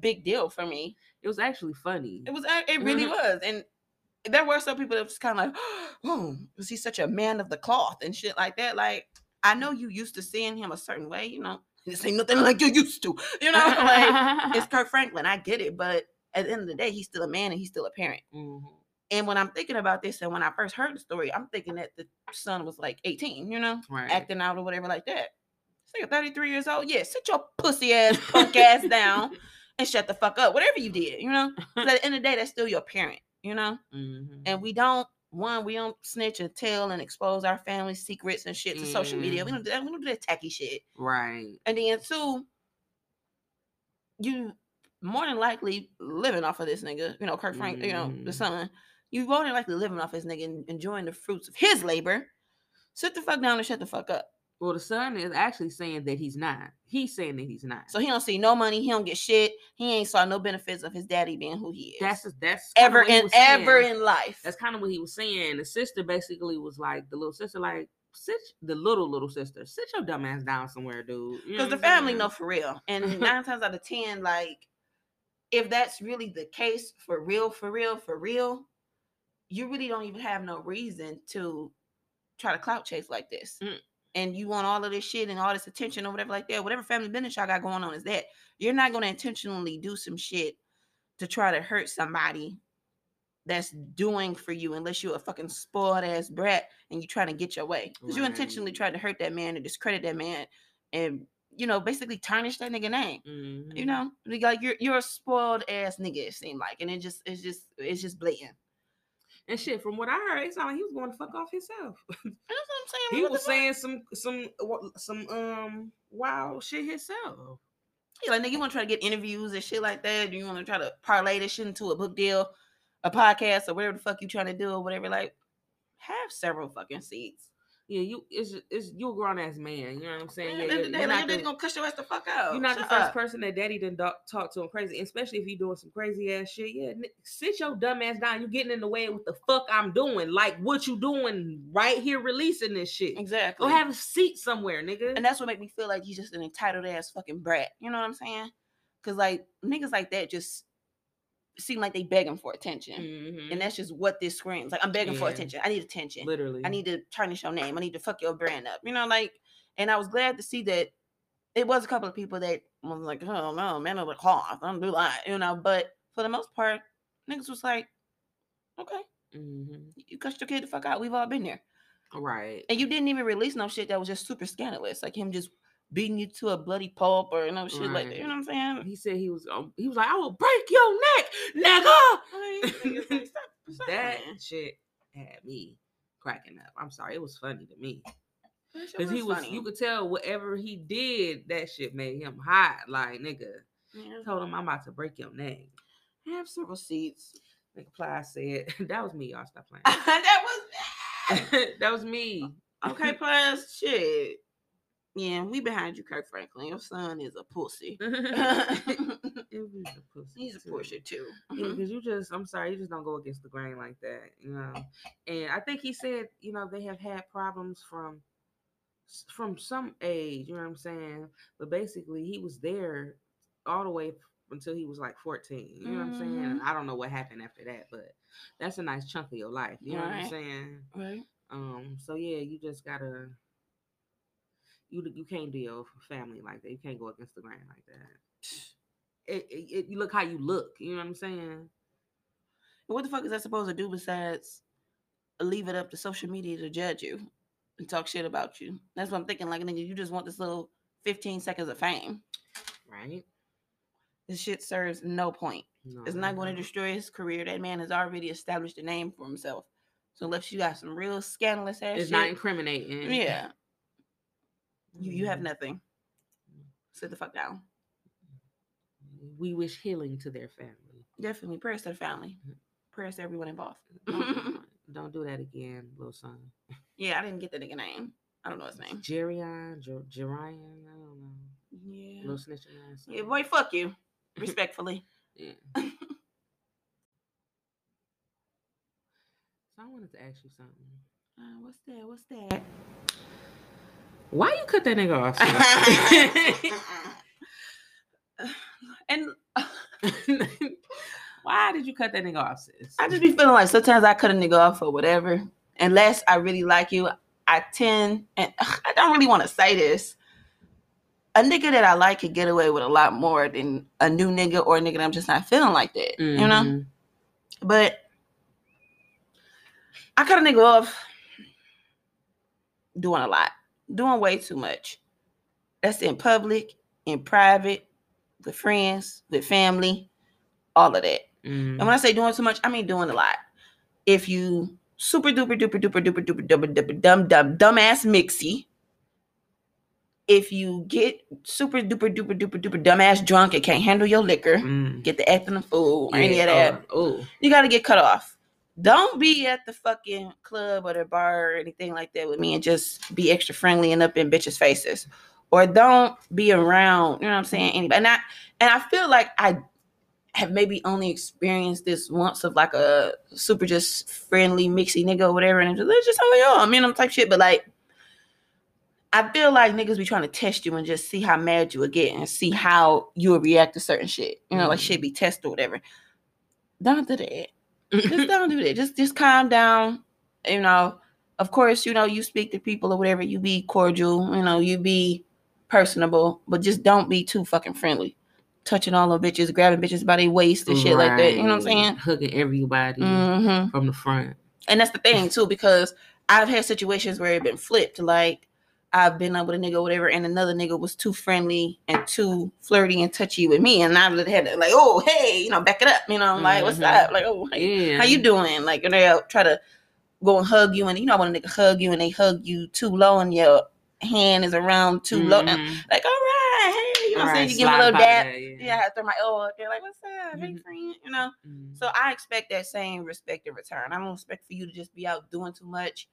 big deal for me. It was actually funny. It was it really Mhm. was and. There were some people that was kind of like, oh, was he such a man of the cloth and shit like that? Like, I know you used to seeing him a certain way, you know. This ain't nothing like you used to, you know. like it's Kirk Franklin, I get it, but at the end of the day, he's still a man and he's still a parent. Mhm. And when I'm thinking about this, and when I first heard the story, I'm thinking that the son was like 18, you know, right. acting out or whatever like that. So you're 33 years old, yeah, sit your pussy ass punk ass down and shut the fuck up. Whatever you did, you know? at the end of the day, that's still your parent, you know. Mhm. And we don't one, we don't snitch and tell and expose our family secrets and shit to social media. We don't do that. We don't do that tacky shit. right. And then two, you more than likely living off of this nigga, you know, Kirk Frank, you know, the Mhm. son. You more than likely living off this nigga and enjoying the fruits of his labor. Sit the fuck down and shut the fuck up. Well, the son is actually saying that he's not. He's saying that he's not. So he don't see no money. He don't get shit. He ain't saw no benefits of his daddy being who he is. that's that's ever in ever in life. That's kind of what he was saying. The sister basically was like the little sister, like sit the little little sister, sit your dumb ass down somewhere, dude. You know because the family know for real and nine times out of ten like if that's really the case for real for real for real you really don't even have no reason to try to clout chase like this Mm. And you want all of this shit and all this attention or whatever like that whatever family business y'all got going on is that you're not going to intentionally do some shit to try to hurt somebody that's doing for you unless you're a fucking spoiled ass brat and you trying to get your way because you intentionally Right. tried to hurt that man and discredit that man and you know basically tarnish that nigga name Mhm. you know Like, like you're you're a spoiled ass nigga it seemed like and it just it's just it's just blatant And shit, from what I heard, it sounded like he was going to fuck off himself. that's what i'm saying he what was saying some some some um wild shit himself. Yeah, like nigga you want to try to get interviews and shit like that Do you want to try to parlay this shit into a book deal a podcast or whatever the fuck you trying to do or whatever like have several fucking seats Yeah, you it's it's you a grown ass man. You know what I'm saying? Yeah, Yeah, you're, you're not the, gonna cuss your ass the fuck out. you're not the first up. person that daddy done do- talk to him crazy, especially if you doing some crazy ass shit. Yeah, sit your dumb ass down. You getting in the way of what the fuck I'm doing. Like what you doing right here, releasing this shit. Exactly. Go have a seat somewhere, nigga. and that's what make me feel like he's just an entitled ass fucking brat. You know what I'm saying? Because like niggas like that just seem like they begging for attention, Mhm. and that's just what this screams. Like I'm begging for attention. I need attention. literally. I need to tarnish your name. I need to fuck your brand up. You know, like, and I was glad to see that it was a couple of people that was like, oh no, man of the cloth, I don't do that, you know. But for the most part, niggas was like, okay, Mhm. you cussed your kid the fuck out. We've all been there. Right. And you didn't even release no shit that was just super scandalous, like him just beating you to a bloody pulp or no shit like that. You know what I'm saying? He said he was. Um, he was like, "I will break your neck, nigga." Like, like, stop- stop that shit had me cracking up. I'm sorry, it was funny to me because he was. funny. You could tell whatever he did, that shit made him hot. Like nigga, Yeah. told him I'm about to break your neck. I have several seats. Nigga, Ply said that was me. Y'all stop playing. that was that was me. okay. Plus, shit. Yeah, we behind you, Kirk Franklin. Your son is a pussy. It was a pussy, He's a pusher too. Yeah, because you just, I'm sorry, you just don't go against the grain like that, you know. And I think he said, you know, they have had problems from from some age, you know what I'm saying? But basically, he was there all the way until he was like 14. You know what I'm saying? And I don't know what happened after that, but that's a nice chunk of your life. You know what I'm saying? Right. Um. So yeah, you just gotta. You you can't deal with family like that. You can't go against the grain like that. It, it, it you look how you look. You know what I'm saying? What the fuck is that supposed to do besides leave it up to social media to judge you and talk shit about you? That's what I'm thinking. Like, nigga, you just want this little 15 seconds of fame. Right? This shit serves no point. No, It's not going to destroy his career. That man has already established a name for himself. So unless you got some real scandalous ass It's shit, not incriminating. yeah, you you have Mhm. nothing. Sit the fuck down. We wish healing to their family. Definitely prayers to the family. Prayers to everyone involved. Don't, don't do that again, little son. yeah, I didn't get the nigga name. I don't know his name. Jerion, Jer- Jerion, I don't know. Yeah. Little snitching ass. Yeah, boy, fuck you. Respectfully. Yeah. so I wanted to ask you something. Uh, what's that? What's that? Why you cut that nigga off? and? Why did you cut that nigga off, sis? I just be feeling like sometimes I cut a nigga off or whatever. Unless I really like you, I tend and I don't really want to say this. A nigga that I like could get away with a lot more than a new nigga or a nigga that I'm just not feeling like that. You know? Mhm. But I cut a nigga off doing a lot, doing way too much. That's in public, in private, with friends, with family, all of that. Mhm. And when I say doing too much, I mean doing a lot. If you super duper duper duper duper duper duper duper dumb dumb dumbass mixy, if you get super duper duper duper duper dumbass drunk and can't handle your liquor, Mm. get the acting a fool or any of that, Oh, oh. you gotta get cut off. Don't be at the fucking club or the bar or anything like that with me and just be extra friendly and up in bitches' faces. Or don't be around, you know what I'm saying? Anybody. And I and I feel like I have maybe only experienced this once of like a super just friendly mixy nigga or whatever, and it's just, let's just on, you know, type shit. But like I feel like niggas be trying to test you and just see how mad you will get and see how you will react to certain shit. You know, like shit mm-hmm. be tested or whatever. Don't do that just don't do that. Just just calm down. You know, of course, you know, you speak to people or whatever, you be cordial, you know, you be personable, but just don't be too fucking friendly. Touching all the bitches, grabbing bitches by their waist and shit like that. You know what I'm saying? Hugging everybody hmm from the front. And that's the thing too, because I've had situations where it been flipped. Like I've been up with a nigga or whatever, and another nigga was too friendly and too flirty and touchy with me, and I had to like, oh hey, you know, back it up, you know, like what's Mhm. up, like oh hey, Yeah. how you doing? Like and they'll try to go and hug you, and you know when a nigga hug you and they hug you too low, and your hand is around too low, and Mhm. like all right, hey, you know what I'm saying? You give a little dab. that, Yeah, I throw my elbow up there, like what's up, hey Mhm. friend, you know. Mhm. So I expect that same respect in return. I don't expect for you to just be out doing too much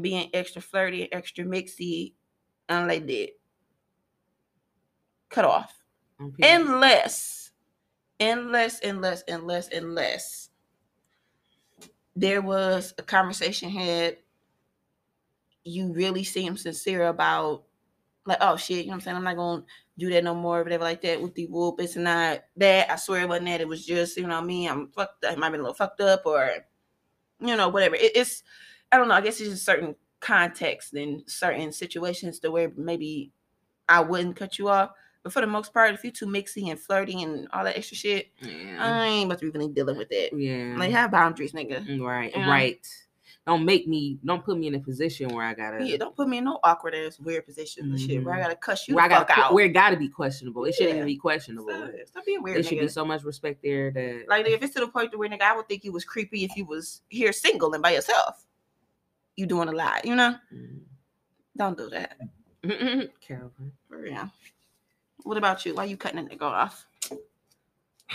being extra flirty, extra mixy, and like that. Cut off. Unless, unless, unless, unless, unless there was a conversation had, you really seem sincere about, like, oh shit, you know what I'm saying? I'm not gonna do that no more, whatever, like that with the whoop. It's not that. I swear it wasn't that. It was just, you know, me, I'm fucked up. I might be a little fucked up or, you know, whatever. It, it's, I don't know. I guess it's just certain context and certain situations to where maybe I wouldn't cut you off. But for the most part, if you're too mixy and flirty and all that extra shit, yeah. I ain't about to be really dealing with that. yeah. Like have boundaries, nigga. right. Right. Don't make me. Don't put me in a position where I gotta. Yeah, don't put me in no awkward ass weird positions and shit where I Mhm. gotta cuss you where I the fuck gotta. out. Where it gotta be questionable. It shouldn't even be questionable. Stop, stop being weird, There should be so much respect there that. like if it's to the point where nigga, I would think you was creepy if you was here single and by yourself. You doing a lot, you know? Don't do that. Mm. Calvin. For real. What about you? Why you cutting a nigga off?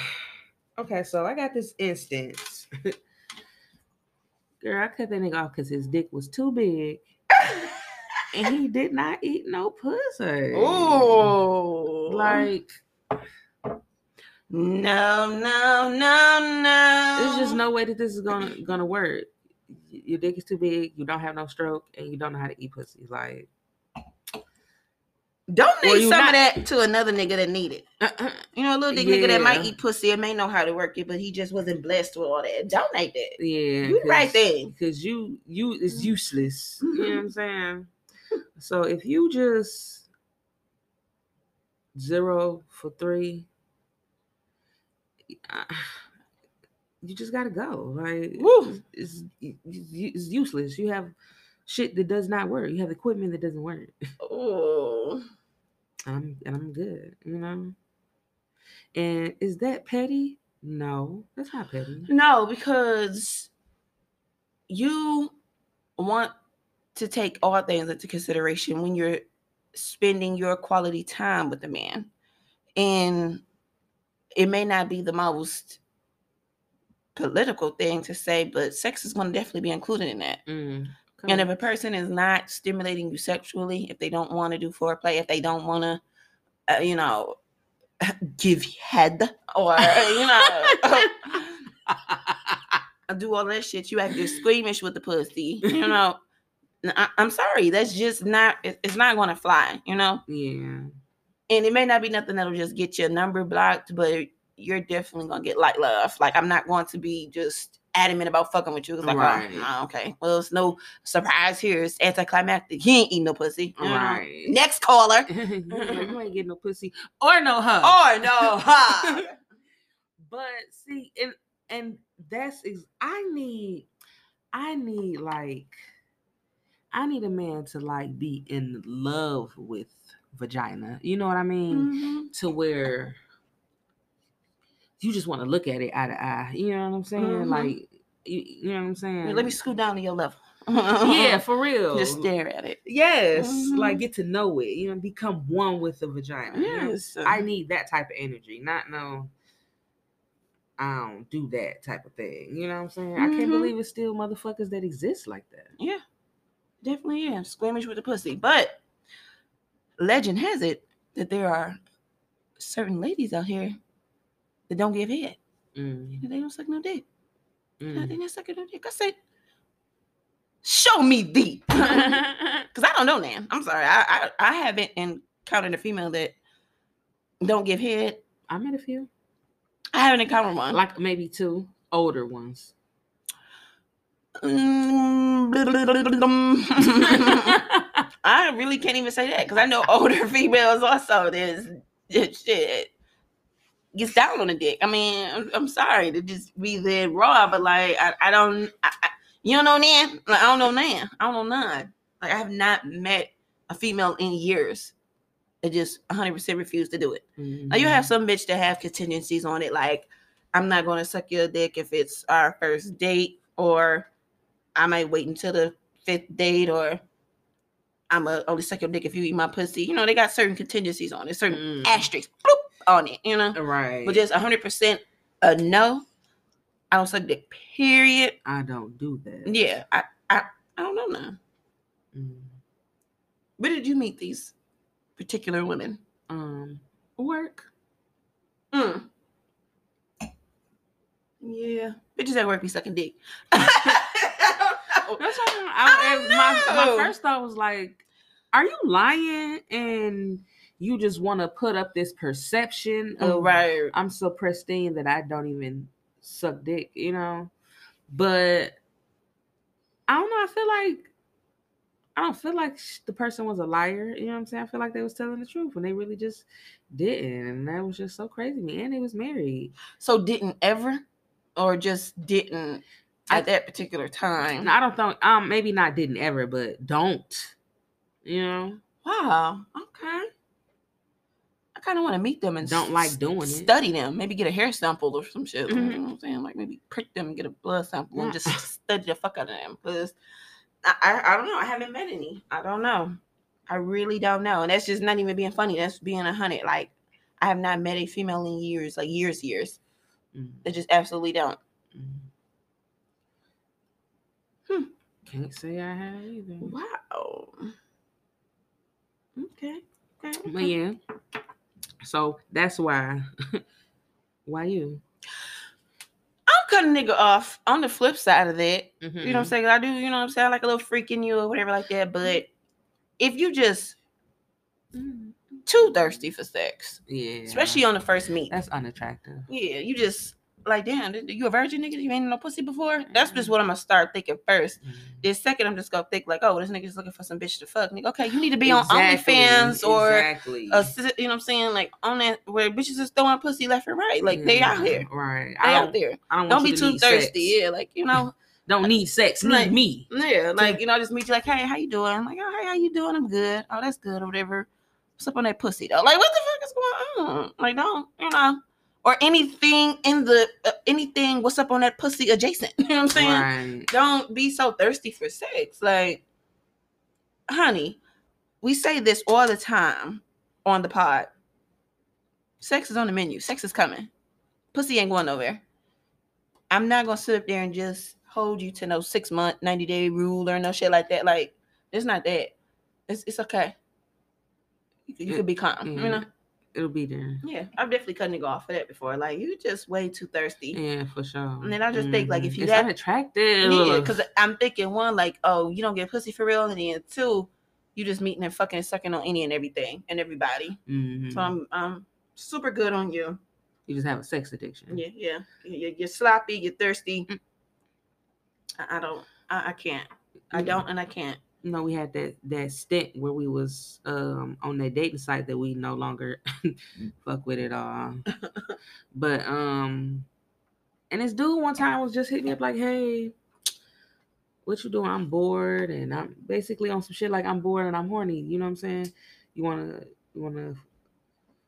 Okay, so I got this instance. Girl, I cut that nigga off because his dick was too big and he did not eat no pussy. Oh, Like, no, no, no, no. there's just no way that this is gonna gonna work. Your dick is too big, you don't have no stroke, and you don't know how to eat pussy. Like, Donate Or you some not- of that to another nigga that need it. uh-uh. You know, a little dick nigga that might eat pussy and may know how to work it, but he just wasn't blessed with all that. Donate that. yeah, You right there. because you you is mm-hmm. useless. You know what I'm mm-hmm. saying? So if you just zero for three, you just gotta go. Like Woo. it's, it's it's useless. You have shit that does not work. You have equipment that doesn't work. Oh, I'm and I'm good. You know. And is that petty? No, that's not petty. no, because you want to take all things into consideration when you're spending your quality time with a man. And it may not be the most political thing to say, but sex is going to definitely be included in that. Mm, And if a person is not stimulating you sexually, if they don't want to do foreplay, if they don't want to, uh, you know, give head or, you know, do all that shit, you act just squeamish with the pussy, you know. I, am sorry, that's just not, it- it's not going to fly, you know. yeah. And it may not be nothing that'll just get your number blocked, but you're definitely to get light love. Like, I'm not going to be just adamant about fucking with you. It's like, Right. oh, okay. Well, it's no surprise here. It's anticlimactic. He ain't eating no pussy. Right. Next caller. you ain't getting no pussy or no hug. Or no. huh. but see, and and that's ex- I need, I need like, I need a man to like be in love with vagina. You know what I mean? Mhm. To where you just want to look at it eye to eye. You know what I'm saying? Mhm. Like, you, you know what I'm saying? Let me scoot down to your level. yeah, for real. Just stare at it. Yes, like Mhm. get to know it. You know, become one with the vagina. you know? I need that type of energy, not no. I don't do that type of thing. You know what I'm saying? I can't Mhm. believe it's still motherfuckers that exist like that. Yeah, definitely am. Squeamish with the pussy. But legend has it that there are certain ladies out here that don't give head. Mm, They don't suck no dick. mm. They don't suck no dick. I said, show me thee. Because I don't know, man. I'm sorry. I, I, I haven't encountered a female that don't give head. I met a few, I haven't encountered one. like maybe two older ones. I really can't even say that because I know older females also. There's shit gets down on the dick. I mean, I'm, I'm sorry to just be that raw, but like I, I don't, I, I, you don't know nan. Like I don't know nan. I don't know none. Like I have not met a female in years that just 100 percent refuse to do it. Now you have Mhm. some bitch that have contingencies on it, like I'm not gonna suck your dick if it's our first date, or I might wait until the fifth date, or I'm gonna only suck your dick if you eat my pussy. You know, they got certain contingencies on it, certain Mm. asterisks bloop, on it, you know. right. But just 100 percent a no. I don't suck dick. Period. I don't do that. Yeah, I I, I don't know now. Mm. Where did you meet these particular women? Um, work. Mm. Yeah, bitches at work be sucking dick. That's what I, I my my first thought was like, are you lying and you just want to put up this perception of right. I'm so pristine that I don't even suck dick, you know? But I don't know. I feel like I don't feel like the person was a liar. You know what I'm saying? I feel like they was telling the truth when they really just didn't, and that was just so crazy to me. And they was married. So didn't ever, or just didn't at that particular time? I don't think um maybe not didn't ever, but don't. You know, Wow. Okay. I kind of want to meet them and Don't like doing it. Study them. Maybe get a hair sample or some shit. Mhm. You know what I'm saying? Like maybe prick them, and get a blood sample, and just study the fuck out of them. Because I, I, I don't know. I haven't met any. I don't know. I really don't know. And that's just not even being funny. That's being a hundred. Like I have not met a female in years, like years, years. Mm, They just absolutely don't. mm. Hmm. Can't say I have either. Wow. Okay. Okay. But yeah, so that's why. why you? I'm cutting nigga off on the flip side of that. You Mm-hmm. know what I'm saying? I do, you know what I'm saying? I like a little freak in you or whatever like that. But if you just Mm, too thirsty for sex, Yeah, especially on the first meet, that's unattractive. yeah, you just like, damn, you a virgin nigga? You ain't no pussy before? That's just what I'm gonna start thinking first. Mm. This second, I'm just gonna think like, oh, this nigga's looking for some bitch to fuck. Nigga, okay, you need to be Exactly, on OnlyFans or exactly. a, you know what I'm saying, like on that where bitches is throwing pussy left and right. Like they out Yeah, here, right? they I out there. I don't, Don't be to too thirsty. Sex. Yeah, like you know. Don't need sex. Need Like- me. Yeah, like you know, I just meet you like, hey, how you doing? I'm like, oh, hey, how you doing? I'm good. Oh, that's good or whatever. What's up on that pussy though? Like, what the fuck is going on? Like, don't you know? Or anything in the uh, anything? What's up on that pussy adjacent? You know what I'm saying? Right. Don't be so thirsty for sex. Like, honey, we say this all the time on the pod. Sex is on the menu. Sex is coming. Pussy ain't going nowhere. I'm not gonna sit up there and just hold you to no six month, 90 day rule or no shit like that. Like, it's not that. It's it's okay. You, you could be calm. You know? It'll be there. Yeah. I'm definitely cut nigga off for that before. Like, you just way too thirsty. Yeah, for sure. And then I just think, like, if Mhm. you it's that- unattractive. Yeah, because I'm thinking one, like, oh, you don't get pussy for real, and then two, you just meeting and fucking sucking on any and everything and everybody. Mhm. So I'm I'm super good on you. you just have a sex addiction. Yeah, yeah. You're, you're sloppy, you're thirsty. Mm. I, I don't, I, I can't. I Mm. don't, and I can't. You know, we had that that stint where we was um on that dating site that we no longer fuck with at all. but um, and this dude one time was just hitting me up like, "Hey, what you doing? I'm bored, and I'm basically on some shit like I'm bored and I'm horny. You know what I'm saying? You wanna you wanna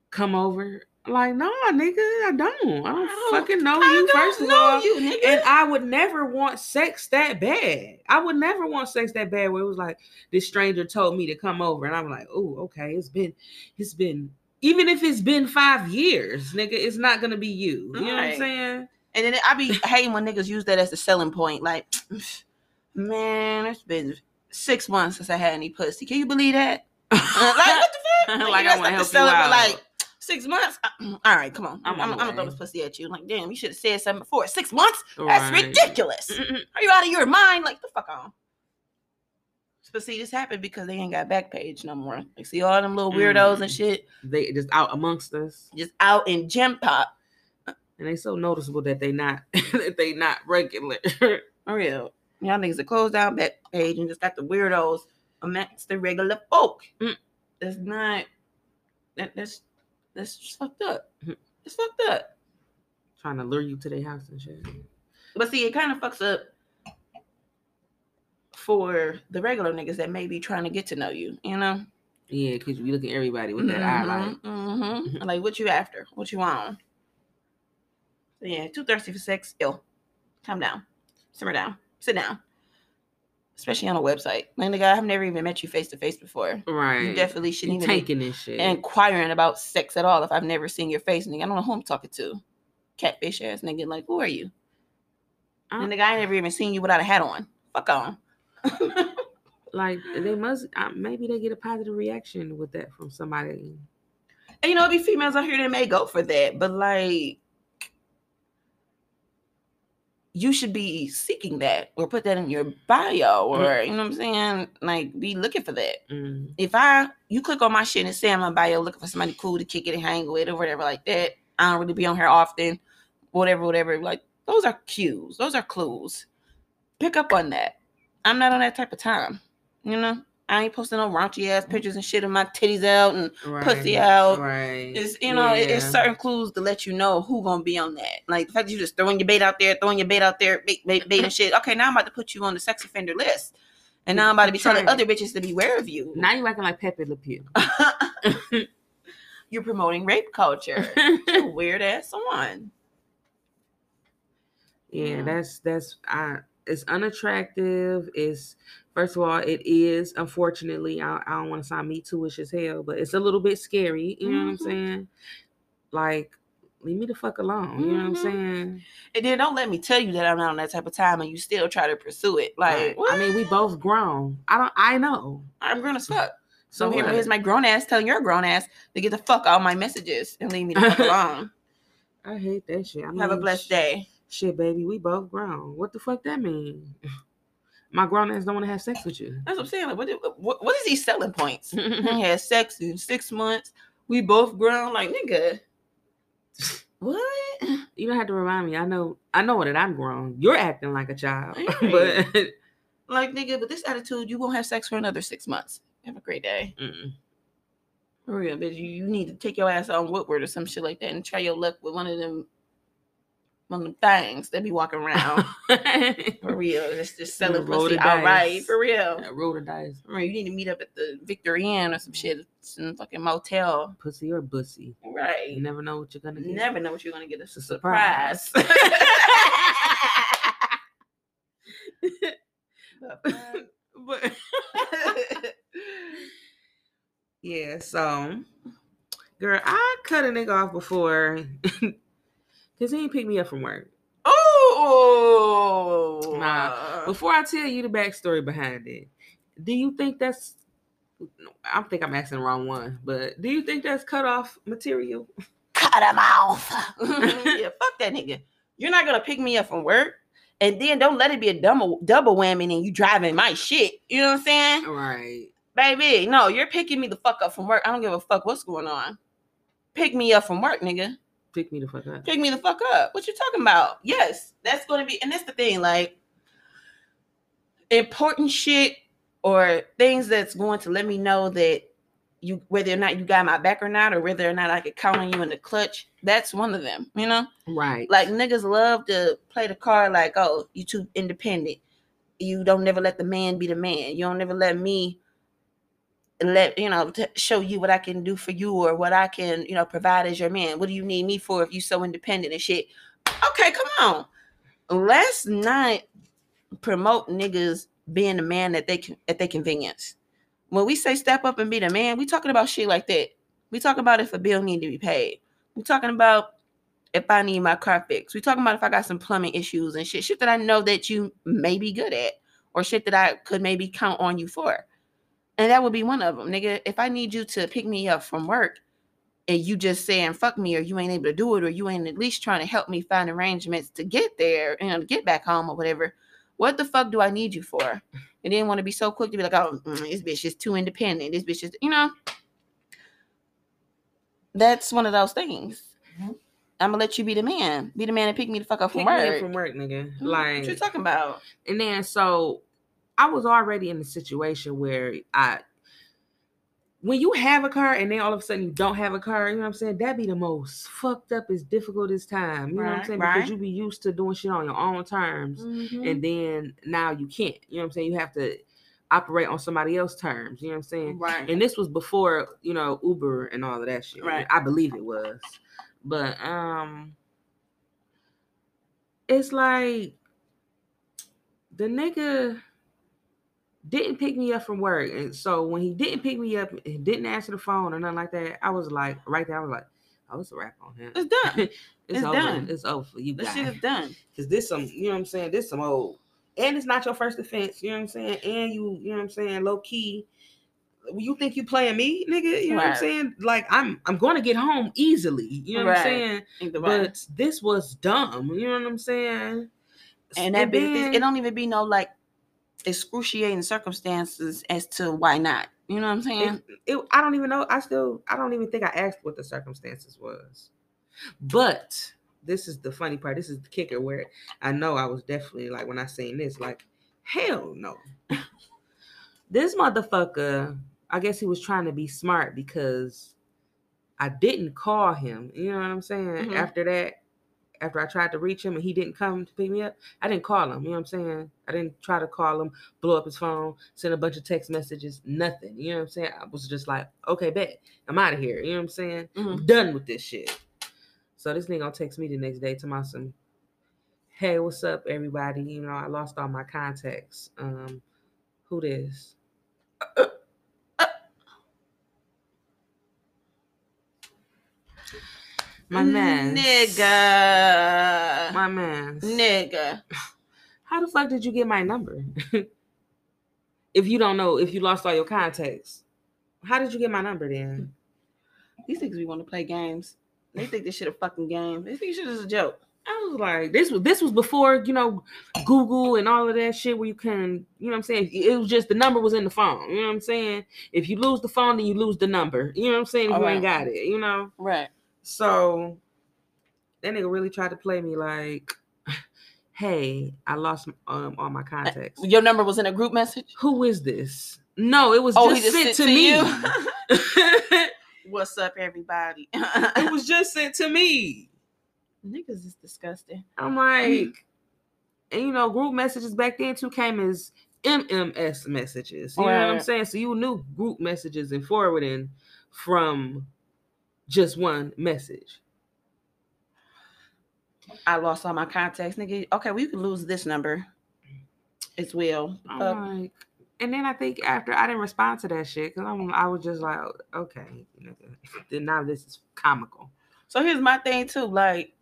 come over?" Like, no, nigga, I don't. I don't, don't- fucking know I you. First of all, you, nigga. and I would never want sex that bad. I would never want sex that bad where it was like this stranger told me to come over, and I'm like, oh, okay, it's been, it's been, even if it's been five years, nigga, it's not gonna be you. You know what I'm saying? And then I be hating when niggas use that as a selling point. Like, man, it's been six months since I had any pussy. Can you believe that? Uh, like, what the fuck? Like, I that's wanna the help you out. Like, six months? All right, come on. I'm I'm, I'm, gonna throw this pussy at you. Like, damn, you should have said something before. Six months? That's Right. ridiculous. Mm-mm. Are you out of your mind? Like, the fuck on. But see, this happened because they ain't got Backpage no more. Like, see all them little weirdos and Mm. shit They just out amongst us, just out in gen pop. and they so noticeable that they not, that they not regular. For real. Y'all niggas are closed down back page and just got the weirdos amongst the regular folk. Mm. That's not that, that's that's just fucked up. It's fucked up. Trying to lure you to their house and shit. But see, it kind of fucks up for the regular niggas that may be trying to get to know you, you know? Yeah, because you looking at everybody with that eye like, Mhm, mhm. like what you after? What you want? So yeah, too thirsty for sex. Ill. Calm down. Simmer down. Sit down. Especially on a website. Man, nigga, I've never even met you face to face before. right. You definitely shouldn't You even be taking this shit. inquiring about sex at all if I've never seen your face. Nigga, I don't know who I'm talking to. Catfish ass nigga. Like, who are you? Uh, And I ain't never even seen you without a hat on. Fuck on. like they must uh, maybe they get a positive reaction with that from somebody. And you know, it be females out here that may go for that, but like you should be seeking that or put that in your bio or Mm. you know what I'm saying? Like be looking for that. Mm. If I you click on my shit and say I'm my bio looking for somebody cool to kick it and hang with or whatever like that. I don't really be on here often. Whatever, whatever. Like those are cues. Those are clues. Pick up on that. I'm not on that type of time. You know? I ain't posting no raunchy ass mm-hmm. pictures and shit of my titties out and Pussy out. Right. it's you know, it- it's certain clues to let you know who gonna be on that. Like the fact that you just throwing your bait out there, throwing your bait out there, bait, bait, bait and shit. Okay, now I'm about to put you on the sex offender list, and now I'm about to be telling other bitches to beware of you. Now you acting like Pepe Le Pew. You're promoting rape culture. You Weird ass on. Yeah, Yeah. that's that's I it's unattractive. It's first of all, it is unfortunately I, I don't want to sound me too-ish as hell, but it's a little bit scary. You know what I'm Mhm. saying? Like, leave me the fuck alone. You know what I'm Mhm. saying? And then don't let me tell you that I'm not on that type of time, and you still try to pursue it. Like, Like, I mean, we both grown. I don't. I know. I'm grown as fuck. So So here, here's my grown ass telling your grown ass to get the fuck out of my messages and leave me the fuck alone. I hate that shit. I mean, Have a blessed day. Shit, baby, we both grown. What the fuck that mean? My grown ass don't want to have sex with you. That's what I'm saying. Like, what, what, what is these selling points? we had sex in six months. We both grown. Like, nigga, what? You don't have to remind me. I know. I know that I'm grown. You're acting like a child, Right. but Like, nigga, with this attitude, you won't have sex for another six months. Have a great day. Mm-mm. For real, bitch. You, you need to take your ass on Woodward or some shit like that and try your luck with one of them of them things that be walking around. For real. Just just Yeah, selling pussy the outright. For real. Roll the dice. For real, you need to meet up at the Victory Inn or some shit. Some fucking motel. Pussy or bussy. Right. You never know what you're gonna You get. never know what you're gonna get. It's a a surprise. surprise. but yeah, so girl, I cut a nigga off before because he ain't pick me up from work. oh, Nah, Before I tell you the backstory behind it, do you think that's I think I'm asking the wrong one, but do you think that's cut off material? cut him off. yeah, fuck that nigga. You're not gonna pick me up from work, and then don't let it be a double double whammy and you driving my shit. You know what I'm saying, Right. baby? No, you're picking me the fuck up from work. I don't give a fuck what's going on. Pick me up from work, nigga. Pick me the fuck up. Pick me the fuck up. What you talking about? Yes, that's gonna be, and that's the thing. Like important shit or things that's going to let me know that you whether or not you got my back or not, or whether or not I could count on you in the clutch. That's one of them. You know. Right. Like niggas love to play the card like, oh, you too independent. You don't never let the man be the man. You don't never let me let you know to show you what I can do for you or what I can you know provide as your man. What do you need me for if you so independent and shit? Okay, come on. Let's not promote niggas being the man that they can at their convenience. When we say step up and be the man, we talking about shit like that. We talking about if a bill need to be paid. We talking about if I need my car fixed. We talking about if I got some plumbing issues and shit, shit that I know that you may be good at, or shit that I could maybe count on you for. And that would be one of them, nigga. If I need you to pick me up from work, and you just saying fuck me, or you ain't able to do it, or you ain't at least trying to help me find arrangements to get there, you know, get back home or whatever. What the fuck do I need you for? And then want to be so quick to be like, oh, mm, this bitch is too independent. This bitch is, you know. That's one of those things. Mhm. I'm gonna let you be the man. Be the man and pick me the fuck up from Pick up work. from work, nigga. Like what you talking about? And then so I was already in a situation where I when you have a car and then all of a sudden you don't have a car, you know what I'm saying? That'd be the most fucked up as difficult as time. You know what I'm saying? right. Because you be used to doing shit on your own terms. Mhm. And then now you can't. You know what I'm saying? You have to operate on somebody else's terms. You know what I'm saying? right. And this was before, you know, Uber and all of that shit. Right. I believe it was. But um it's like the nigga didn't pick me up from work. And so when he didn't pick me up and didn't answer the phone or nothing like that, I was like, right there, I was like, oh, it's a wrap on him. it's done. it's, it's over. done. It's over for you This shit is done. Cause this some, you know what I'm saying? This some old and it's not your first offense. You know what I'm saying? And you, you know what I'm saying, low key. You think you playing me, nigga? You know what I'm saying? Like I'm, I'm going to get home easily. You know what I'm saying? But this was dumb. You know what I'm saying? and that then- it don't even be no like excruciating circumstances as to why not. You know what I'm saying? it, it, I don't even know. I still, I don't even think I asked what the circumstances was. But this is the funny part. This is the kicker where I know I was definitely like when I seen this, like, hell no. this motherfucker, I guess he was trying to be smart because I didn't call him. You know what I'm saying? Mhm. After that, after I tried to reach him and he didn't come to pick me up, I didn't call him. You know what I'm saying? I didn't try to call him, blow up his phone, send a bunch of text messages, nothing. You know what I'm saying? I was just like, okay, bet. I'm out of here. You know what I'm saying? Mhm. I'm done with this shit. So this nigga gonna text me the next day to my some, hey, what's up, everybody? You know, I lost all my contacts. Um, who this? My man. Nigga. My man. Nigga. How the fuck did you get my number? if you don't know, if you lost all your contacts, how did you get my number then? These niggas we want to play games. They think this shit a fucking game. They think shit is a joke. I was like, this was this was before you know Google and all of that shit where you can, you know what I'm saying? It was just the number was in the phone. You know what I'm saying? If you lose the phone, then you lose the number. You know what I'm saying? If you ain't got it, you know. Right. So that nigga really tried to play me like, hey, I lost um, all my contacts. Your number was in a group message? Who is this? No, it was Oh, just, he just sent sent to to me. you? What's up, everybody? it was just sent to me. Niggas is disgusting. I'm like, and you know, group messages back then too came as MMS messages. You know what I'm saying? So you knew group messages and forwarding from just one message. I lost all my contacts, nigga. Okay, well, you can lose this number as well. I'm Uh, like, and then I think after I didn't respond to that shit because I'm was just like, okay. Then now this is comical. so here's my thing too. Like,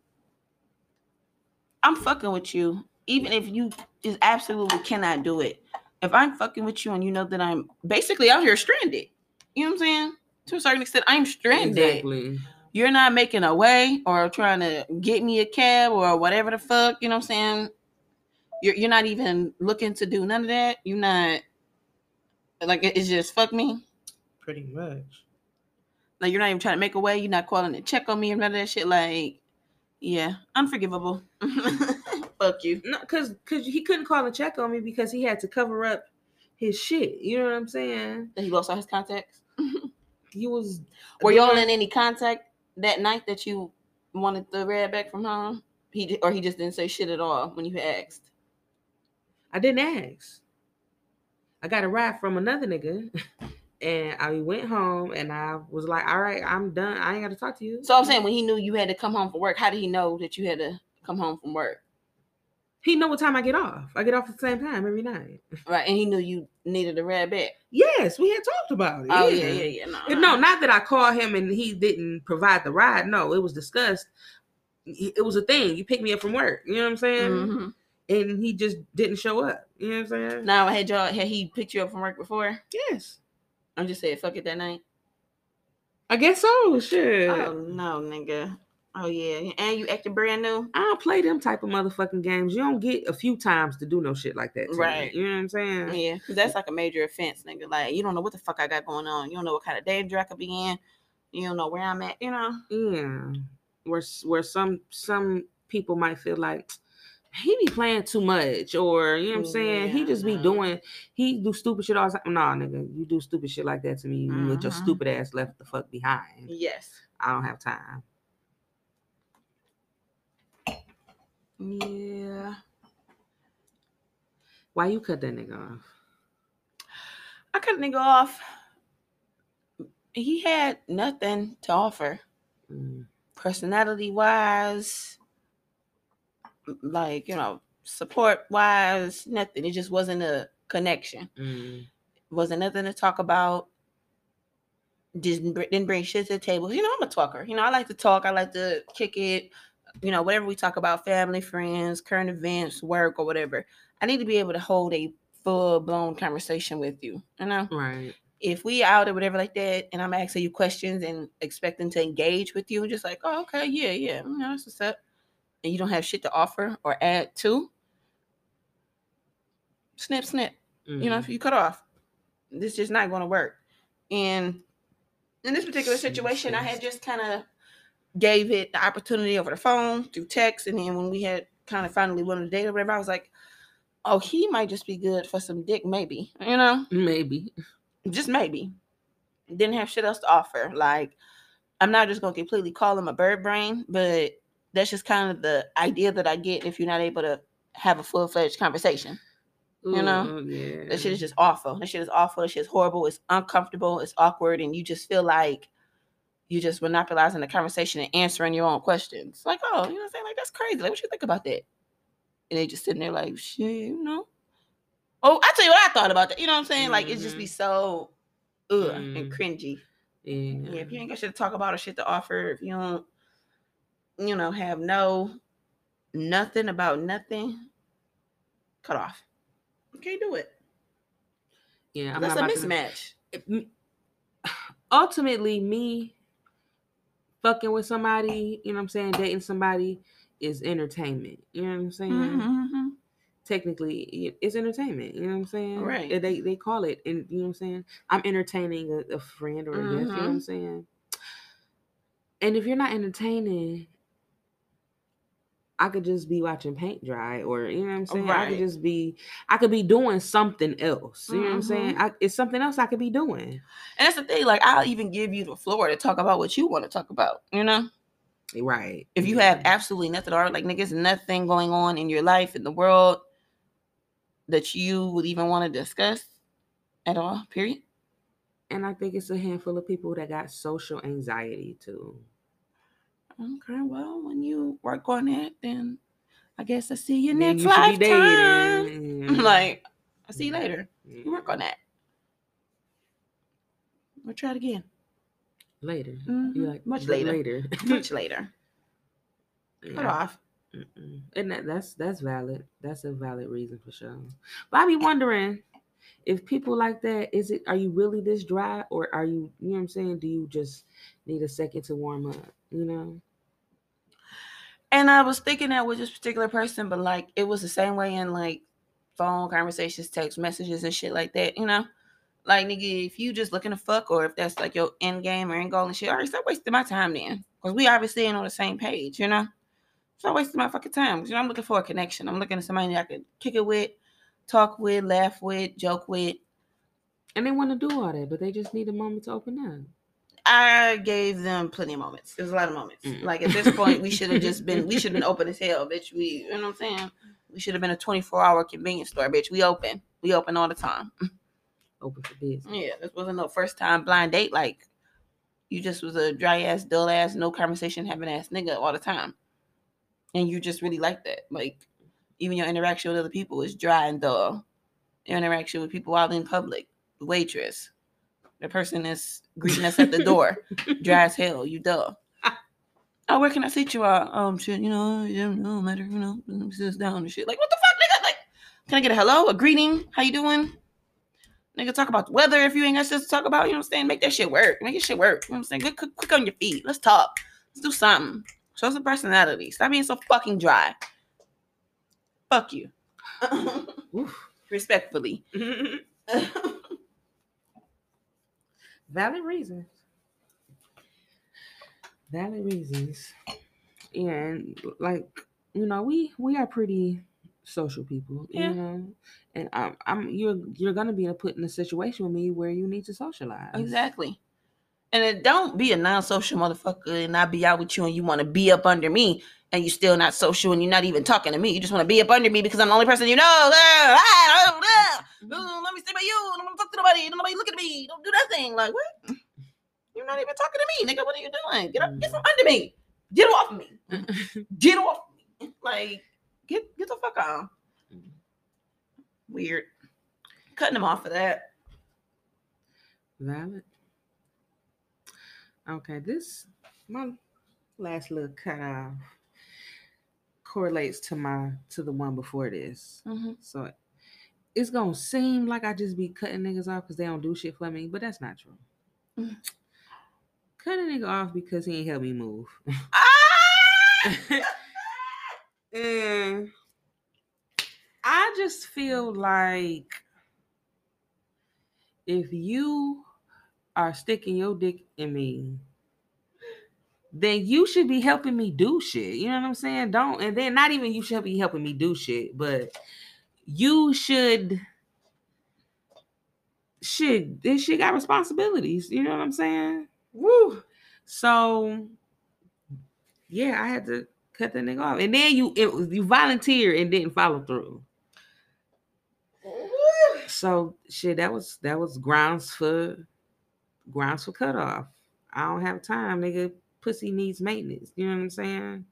I'm fucking with you, even if you just absolutely cannot do it. If I'm fucking with you and you know that I'm basically out here stranded, you know what I'm saying? To a certain extent, I'm stranded. Exactly. You're not making a way or trying to get me a cab or whatever the fuck, you know what I'm saying? You're you're not even looking to do none of that. You're not like it's just fuck me. Pretty much. Like you're not even trying to make a way. You're not calling to check on me or none of that shit. Like, yeah, unforgivable. fuck you. No, cause cause he couldn't call and check on me because he had to cover up his shit. You know what I'm saying? That he lost all his contacts. He was Were y'all in any contact that night that you wanted the red back from home? He or he just didn't say shit at all when you asked. I didn't ask. I got a ride from another nigga, and I went home, and I was like, "All right, I'm done. I ain't got to talk to you." So I'm saying when he knew you had to come home from work, how did he know that you had to come home from work? he know what time I get off. I get off at the same time every night. Right, and he knew you needed a red back. Yes, we had talked about it. Oh yeah, yeah, yeah. No, And No, not that I called him and he didn't provide the ride. No, it was discussed. It was a thing. You picked me up from work. You know what I'm saying? Mhm. And he just didn't show up. You know what I'm saying? Now had y'all had he picked you up from work before? Yes. I'm just saying fuck it that night. I guess so. Shit. Oh no, nigga. Oh yeah, and you acting brand new. I don't play them type of motherfucking games. You don't get a few times to do no shit like that. to me. Right. You know what I'm saying? Yeah, because that's like a major offense, nigga. Like you don't know what the fuck I got going on. You don't know what kind of danger I could be in. You don't know where I'm at. You know. Yeah. Where where some some people might feel like he be playing too much, or you know what I'm saying? he just be mm-hmm. doing he do stupid shit all the time. Nah, nigga, you do stupid shit like that to me, you get your mm-hmm. stupid ass left the fuck behind. Yes. I don't have time. Yeah. Why you cut that nigga off? I cut nigga off. He had nothing to offer. Mm. personality wise, like you know, support wise, nothing. It just wasn't a connection. Mm. Wasn't nothing to talk about. Didn't didn't bring shit to the table. You know, I'm a talker. You know, I like to talk. I like to kick it. You know, whatever we talk about, family, friends, current events, work, or whatever. I need to be able to hold a full blown conversation with you. You know, Right. if we out or whatever like that, and I'm asking you questions and expecting to engage with you, and just like, oh, okay, yeah, yeah, mm, that's what's up, and you don't have shit to offer or add to, snip, snip. You know, if you cut off, this is just not going to work. And in this particular situation, I had just kind of gave it the opportunity over the phone through text, and then when we had kind of finally wanted to date or whatever, I was like, oh, he might just be good for some dick, maybe. You know, maybe. just maybe. Didn't have shit else to offer. Like, I'm not just gonna completely call him a bird brain, but that's just kind of the idea that I get if you're not able to have a full fledged conversation. You know? Yeah. That shit is just awful. That shit is awful. That shit is horrible. It's uncomfortable. It's awkward, and you just feel like you just monopolizing the conversation and answering your own questions. Like, oh, you know what I'm saying? Like, that's crazy. Like, what you think about that? And they just sitting there like, shit, you know. Oh, I tell you what I thought about that. You know what I'm saying? Like, it just be so ugh and Mm. cringy. yeah. Yeah, if you ain't got shit to talk about or shit to offer, if you don't, you know, have no nothing about nothing, cut off. You can't do it. yeah. I'm That's not a about to- mismatch. ultimately me fucking with somebody, you know what I'm saying, dating somebody is entertainment. You know what I'm saying? Mhm. Technically, it's entertainment. You know what I'm saying? Right. They they call it, and you know what I'm saying. I'm entertaining a, a friend or a guest. You know what I'm Mhm. saying? And if you're not entertaining, I could just be watching paint dry, or you know what I'm saying. I could just be, I could be doing something else. You know what I'm saying? Mhm. I, it's something else I could be doing. And that's the thing. Like, I'll even give you the floor to talk about what you want to talk about. You know, Right. if you have absolutely nothing or like niggas, nothing going on in your life in the world that you would even want to discuss at all. Period. And I think it's a handful of people that got social anxiety too. Okay, well, when you work on that, then I guess I see you next you lifetime. I'm like, I'll see you later. Yeah. You work on that. We'll try it again. later. Mhm. You like Much later. Later. Much later. Cut off. Mm-mm. And that, that's that's valid. That's a valid reason for sure. But I be wondering if people like that, is it are you really this dry or are you you know what I'm saying? Do you just need a second to warm up? You know? And I was thinking that with this particular person, but like it was the same way in like phone conversations, text messages, and shit like that. You know, like nigga, if you just looking to fuck, or if that's like your end game or end goal and shit, all right, stop wasting my time then, because we obviously ain't on the same page. You know, stop wasting my fucking time. You know, I'm looking for a connection. I'm looking at somebody I could kick it with, talk with, laugh with, joke with. And they want to do all that, but they just need a moment to open up. I gave them plenty of moments. It was a lot of moments. Mm. Like at this point, we should have just been. We should have been open as hell, bitch. We, you know what I'm saying? We should have been a 24 hour convenience store, bitch. We open. We open all the time. Open for business. Yeah, this wasn't no first time blind date. Like you just was a dry ass, dull ass, no conversation having ass nigga all the time, and you just really like that. Like even your interaction with other people is dry and dull. Your interaction with people out in public, the waitress, the person that's greeting us at the door, dry as hell. You dull. Oh, where can I sit you at? Um, shit, you know, yeah, no matter, you know, sit down and shit. Like, what the fuck, nigga? Like, can I get a hello, a greeting? How you doing? Nigga, talk about the weather if you ain't got shit to talk about. You know what I'm saying? Make that shit work. Make your shit work. You know what I'm saying? Get quick, quick on your feet. Let's talk. Let's do something. Show some personality. Stop being so fucking dry. Fuck you. Respectfully. Valid reasons. Valid reasons. And like, you know, we we are pretty social people, Yeah. you know. And I'm, I'm you're you're gonna be put in a situation with me where you need to socialize. Exactly. And then don't be a non-social motherfucker and not be out with you and you want to be up under me and you're still not social and you're not even talking to me. You just want to be up under me because I'm the only person you know. Ah, ah, ah. Let me stay by you. I don't want to talk to nobody. Don't nobody look at me. Don't do that thing. Like what? You're not even talking to me, nigga. What are you doing? Get up, get from under me. Get off me. Get off me. Like get get the fuck on. Weird. Cutting them off for that. Valid. Okay, this my last little cut off correlates to my to the one before this. Mm-hmm. So it's gonna seem like I just be cutting niggas off because they don't do shit for me, but that's not true. Mm. Cut a nigga off because he ain't help me move. Ah! and I just feel like if you are sticking your dick in me, then you should be helping me do shit. You know what I'm saying? Don't and then not even you should be helping me do shit, but you should should This shit got responsibilities. You know what I'm saying? Woo. So yeah, I had to cut the nigga off, and then you it, you volunteer and didn't follow through. Woo. So shit, that was that was grounds for grounds for cutoff. I don't have time, nigga. Pussy needs maintenance. You know what I'm saying?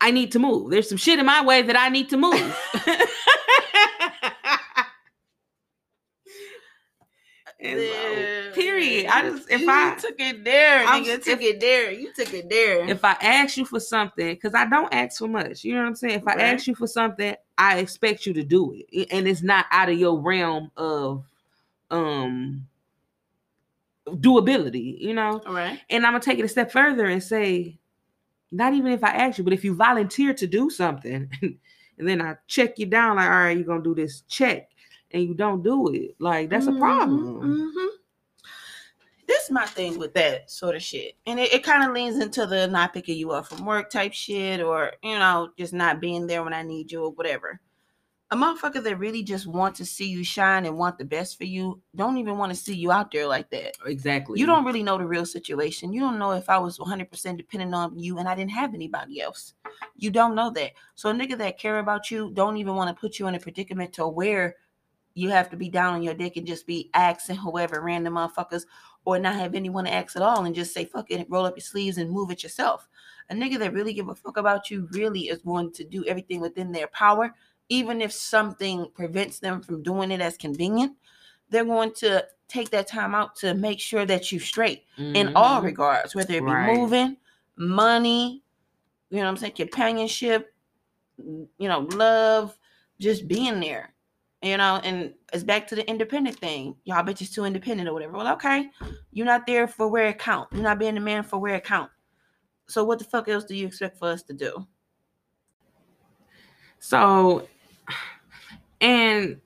I need to move. There's some shit in my way that I need to move. So, period. I just if you I took it there, I'm- nigga, took if- it there. You took it there. if I ask you for something, because I don't ask for much, you know what I'm saying? If I Right. ask you for something, I expect you to do it, and it's not out of your realm of um doability, you know. All right. And I'm gonna take it a step further and say, not even if I ask you, but if you volunteer to do something, and then I check you down, like, all right, you're gonna do this check, and you don't do it, like that's a problem. Mhm. This is my thing with that sort of shit. And it, it kind of leans into the not picking you up from work type shit or, you know, just not being there when I need you or whatever. A motherfucker that really just want to see you shine and want the best for you don't even want to see you out there like that. Exactly. You don't really know the real situation. You don't know if I was 100% dependent on you and I didn't have anybody else. You don't know that. So a nigga that care about you don't even want to put you in a predicament to where you have to be down on your dick and just be asking whoever random motherfuckers or not have anyone to ask at all and just say fuck it, roll up your sleeves and move it yourself. A nigga that really give a fuck about you really is going to do everything within their power, even if something prevents them from doing it as convenient. They're going to take that time out to make sure that you're straight in all Mhm. regards, whether it be Right. moving, money, you know what I'm saying, companionship, you know, love, just being there. You know, and it's back to the independent thing. Y'all bitches too independent or whatever. Well, okay. You're not there for where it count. You're not being the man for where it count. So what the fuck else do you expect for us to do? So, and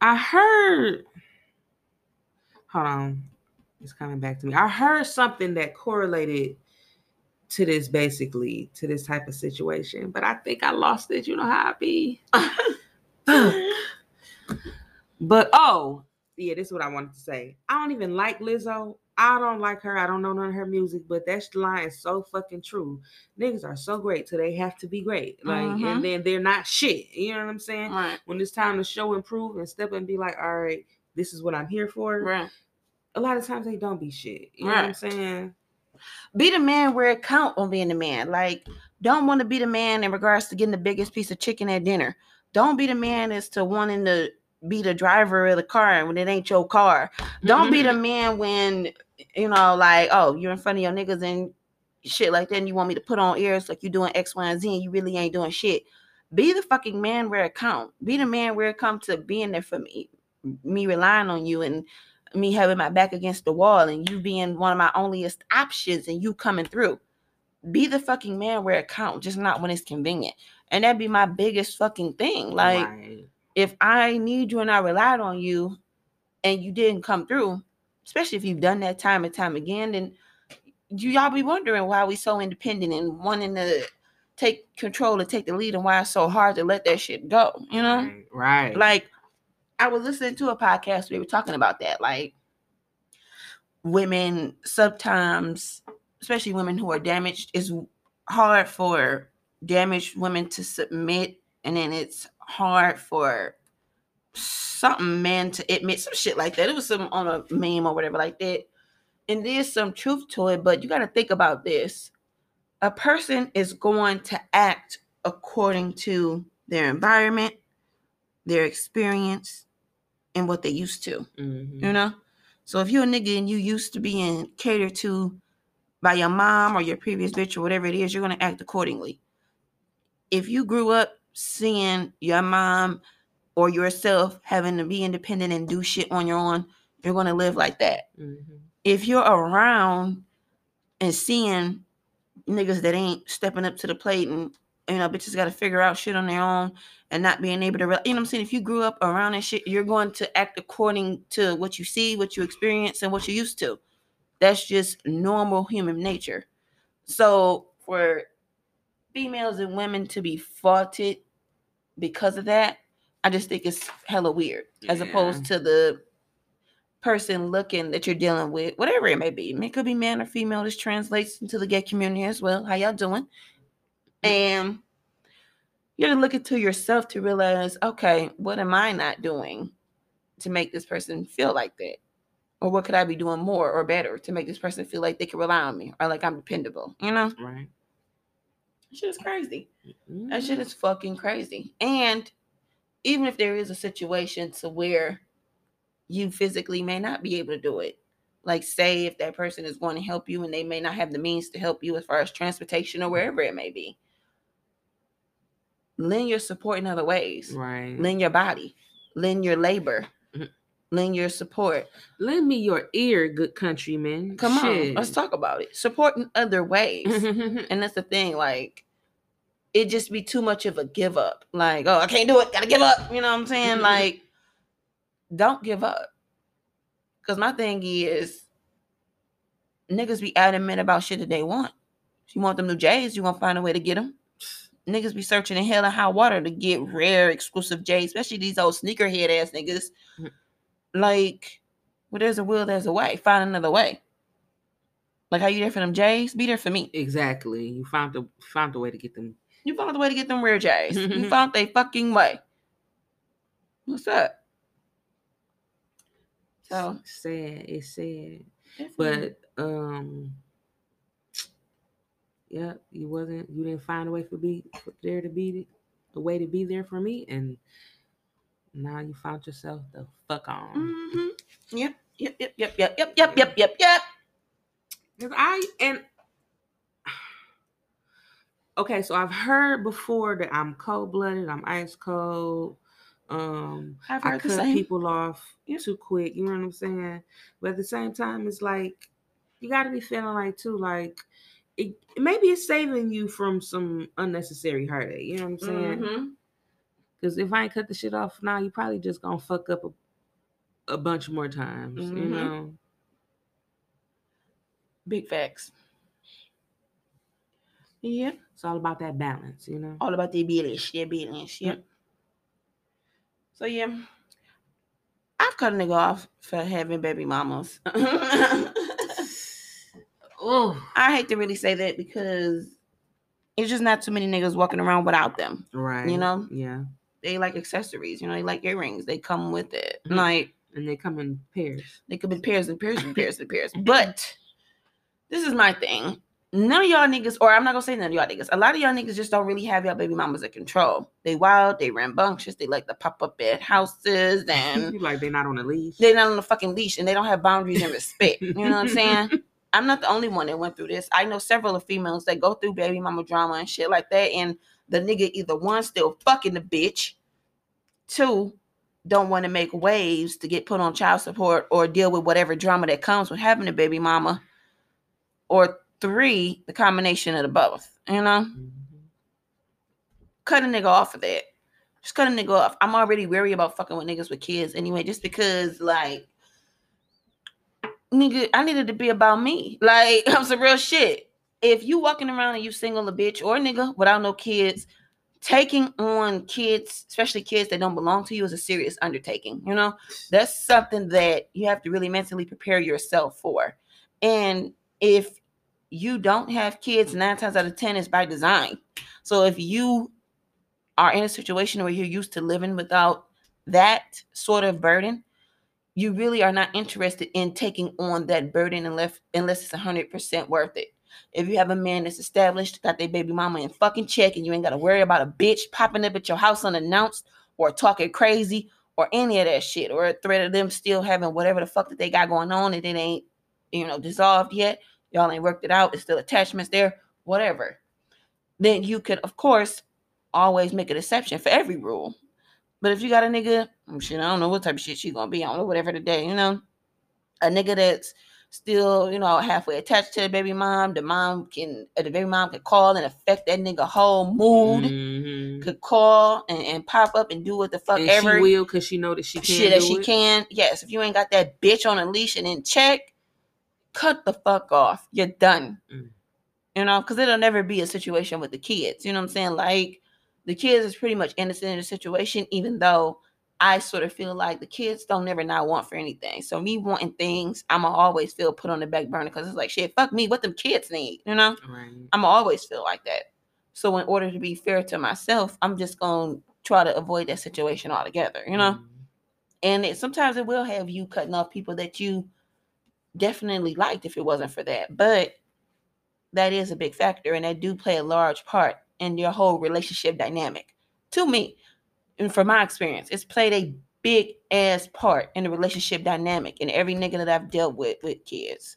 I heard, hold on, it's coming back to me. I heard something that correlated to this basically, to this type of situation, but I think I lost it. You know how I be. but oh, yeah, this is what I wanted to say. I don't even like Lizzo. I don't like her. I don't know none of her music, but that line is so fucking true. Niggas are so great till they have to be great. Like, Mhm. and then they're not shit. You know what I'm saying? right, When it's time to show improve and step and be like, all right, this is what I'm here for. right. A lot of times they don't be shit. You know what I'm saying? Be the man where it count on being the man. Like, don't want to be the man in regards to getting the biggest piece of chicken at dinner. Don't be the man as to wanting to be the driver of the car when it ain't your car. Don't be the man when you know, like, oh, you're in front of your niggas and shit like that, and you want me to put on ears like you doing X, Y, and Z, and you really ain't doing shit. Be the fucking man where it count. Be the man where it come to being there for me, me relying on you, and me having my back against the wall, and you being one of my onlyest options, and you coming through. Be the fucking man where it count, just not when it's convenient. And that'd be my biggest fucking thing. Like, Right. if I need you and I relied on you and you didn't come through, especially if you've done that time and time again, then you y'all be wondering why we so independent and wanting to take control and take the lead and why it's so hard to let that shit go, you know? Right. right. Like I was listening to a podcast, we were talking about that. Like women sometimes, especially women who are damaged, it's hard for damaged women to submit, and then it's hard for something man to admit some shit like that. It was some on a meme or whatever like that. And there's some truth to it, but you got to think about this. A person is going to act according to their environment, their experience, and what they used to. Mhm. You know? So if you're a nigga and you used to being catered to by your mom or your previous bitch or whatever it is, you're going to act accordingly. If you grew up seeing your mom or yourself having to be independent and do shit on your own, you're going to live like that. Mm-hmm. If you're around and seeing niggas that ain't stepping up to the plate and you know bitches got to figure out shit on their own and not being able to re- you know what I'm saying if you grew up around that shit you're going to act according to what you see what you experience and what you're used to that's just normal human nature so for females and women to be faulted because of that I just think it's hella weird as opposed to the person looking that you're dealing with, whatever it may be. It could be man or female. This translates into the gay community as well. How y'all doing? And you have to look into yourself to realize, okay, what am I not doing to make this person feel like that? Or what could I be doing more or better to make this person feel like they can rely on me or like I'm dependable? You know? Right. That shit is crazy. Mm-hmm. That shit is fucking crazy. And even if there is a situation to where you physically may not be able to do it, like say if that person is going to help you and they may not have the means to help you as far as transportation or wherever it may be, lend your support in other ways. Right. Lend your body, lend your labor, Mhm. lend your support. Lend me your ear, good countryman. Come Shit. on, let's talk about it. Support in other ways. And that's the thing, like it just be too much of a give up. Like, oh, I can't do it, gotta give up. You know what I'm saying? like, don't give up. Cause my thing is niggas be adamant about shit that they want. If you want them new J's, you gonna find a way to get them. Niggas be searching in hell and high water to get rare exclusive J's, especially these old sneakerhead ass niggas. Mhm. Like, well, there's a will, there's a way. Find another way. Like how you there for them J's? Be there for me. exactly. You found the found a way to get them. You found a way to get them rare J's. you found a fucking way. What's up? So, sad. It's sad. definitely. But um yeah, you wasn't you didn't find a way for be for there to be a way to be there for me and now you found yourself the fuck on. Mhm. Yep, yep, yep, yep, yep, yep, yep, yep, yep, yep. 'Cause I and okay, so I've heard before that I'm cold blooded, I'm ice cold. Um I've I heard the cut people off Yep. too quick, you know what I'm saying? But at the same time, it's like you gotta be feeling like too, like it maybe it's saving you from some unnecessary heartache, you know what I'm saying? Mhm. Because if I ain't cut the shit off now, you probably just gonna fuck up a, a bunch more times, you Mhm. know. Big facts. Yep. It's all about that balance, you know. All about the business. Yeah, business. Yep. So yeah. I've cut a nigga off for having baby mamas. Oh, I hate to really say that because it's just not too many niggas walking around without them. right. You know? Yeah. They like accessories, you know, they like earrings. They come with it. Mhm. Like And they come in pairs. they come in pairs and pairs and pairs and pairs. But this is my thing. None of y'all niggas, or I'm not gonna say none of y'all niggas. A lot of y'all niggas just don't really have y'all baby mamas in control. They wild, they rambunctious, they like to pop up at houses and like they're not on a leash. they're not on a fucking leash and they don't have boundaries and respect. You know what I'm saying? I'm not the only one that went through this. I know several of females that go through baby mama drama and shit like that. And the nigga either one still fucking the bitch, two don't want to make waves to get put on child support or deal with whatever drama that comes with having a baby mama, or three, the combination of the both. You know, Mhm. cut a nigga off of that. Just cut a nigga off. I'm already wary about fucking with niggas with kids anyway, just because like nigga, I needed to be about me. Like I'm some real shit. If you walking around and you single a bitch or a nigga without no kids, taking on kids, especially kids that don't belong to you, is a serious undertaking. You know, that's something that you have to really mentally prepare yourself for. And if you don't have kids, nine times out of ten is by design. So if you are in a situation where you're used to living without that sort of burden, you really are not interested in taking on that burden unless unless it's hundred percent worth it. If you have a man that's established, got their baby mama in fucking check, and you ain't got to worry about a bitch popping up at your house unannounced or talking crazy or any of that shit, or a threat of them still having whatever the fuck that they got going on and it ain't, you know, dissolved yet, y'all ain't worked it out, it's still attachments there, whatever. Then you could, of course, always make an exception for every rule. But if you got a nigga, shit, I don't know what type of shit she gonna be. I don't know whatever today, you know, a nigga that's still, you know, halfway attached to the baby mom. The mom can, uh, the baby mom can call and affect that nigga whole mood. Mhm. Could call and, and pop up and do what the fuck And ever she will because she know that she can shit that she it. can. Yes, if you ain't got that bitch on a leash and in check, cut the fuck off. You're done. Mm. You know, because it'll never be a situation with the kids. You know what I'm saying? Like the kids is pretty much innocent in the situation, even though I sort of feel like the kids don't never not want for anything. So me wanting things, I'ma always feel put on the back burner because it's like shit, fuck me, what them kids need, you know? Right. I'm going to always feel like that. So in order to be fair to myself, I'm just gonna try to avoid that situation altogether, you know? Mhm. And it, sometimes it will have you cutting off people that you definitely liked if it wasn't for that. But that is a big factor, and that do play a large part in your whole relationship dynamic. To me, and from my experience, it's played a big ass part in the relationship dynamic in every nigga that I've dealt with with kids.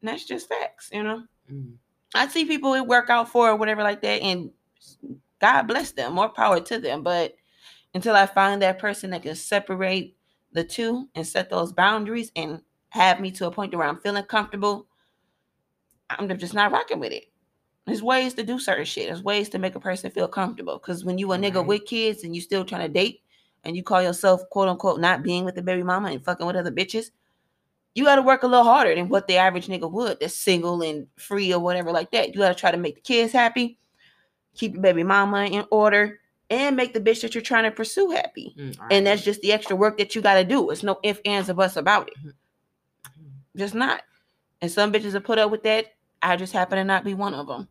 And that's just facts, you know. Mhm. I see people it work out for or whatever like that, and God bless them, more power to them. But until I find that person that can separate the two and set those boundaries and have me to a point where I'm feeling comfortable, I'm just not rocking with it. There's ways to do certain shit. There's ways to make a person feel comfortable. Cause when you a nigga Right. with kids and you still trying to date and you call yourself quote unquote not being with the baby mama and fucking with other bitches, you gotta work a little harder than what the average nigga would that's single and free or whatever like that. You gotta try to make the kids happy, keep your baby mama in order, and make the bitch that you're trying to pursue happy. Mm, And that's just the extra work that you gotta do. It's no ifs, ands, or buts about it. Just not. And some bitches will put up with that. I just happen to not be one of them.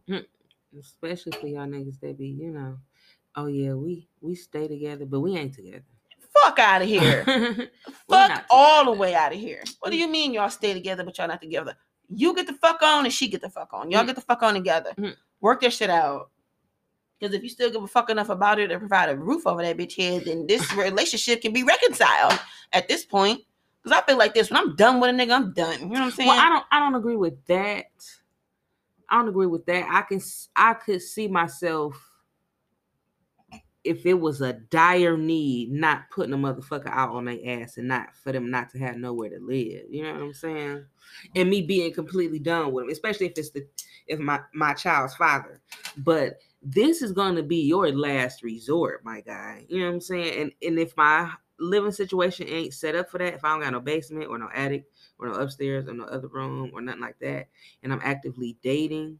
especially for y'all niggas that be, you know, oh yeah, we we stay together, but we ain't together. Fuck out of here. Fuck all the way out of here. What do you mean y'all stay together but y'all not together? You get the fuck on and she get the fuck on. Y'all Mm. get the fuck on together. Mm. Work that shit out. Because if you still give a fuck enough about it to provide a roof over that bitch head, then this relationship can be reconciled at this point. Because I feel like this when I'm done with a nigga, I'm done. You know what I'm saying? Well, I don't I don't agree with that. I don't agree with that. I can I could see myself if it was a dire need, not putting a motherfucker out on their ass and not for them not to have nowhere to live. You know what I'm saying? And me being completely done with them, especially if it's the if my my child's father. But this is going to be your last resort, my guy. You know what I'm saying? And and if my living situation ain't set up for that, if I don't got no basement or no attic or no upstairs or no other room or nothing like that, and I'm actively dating,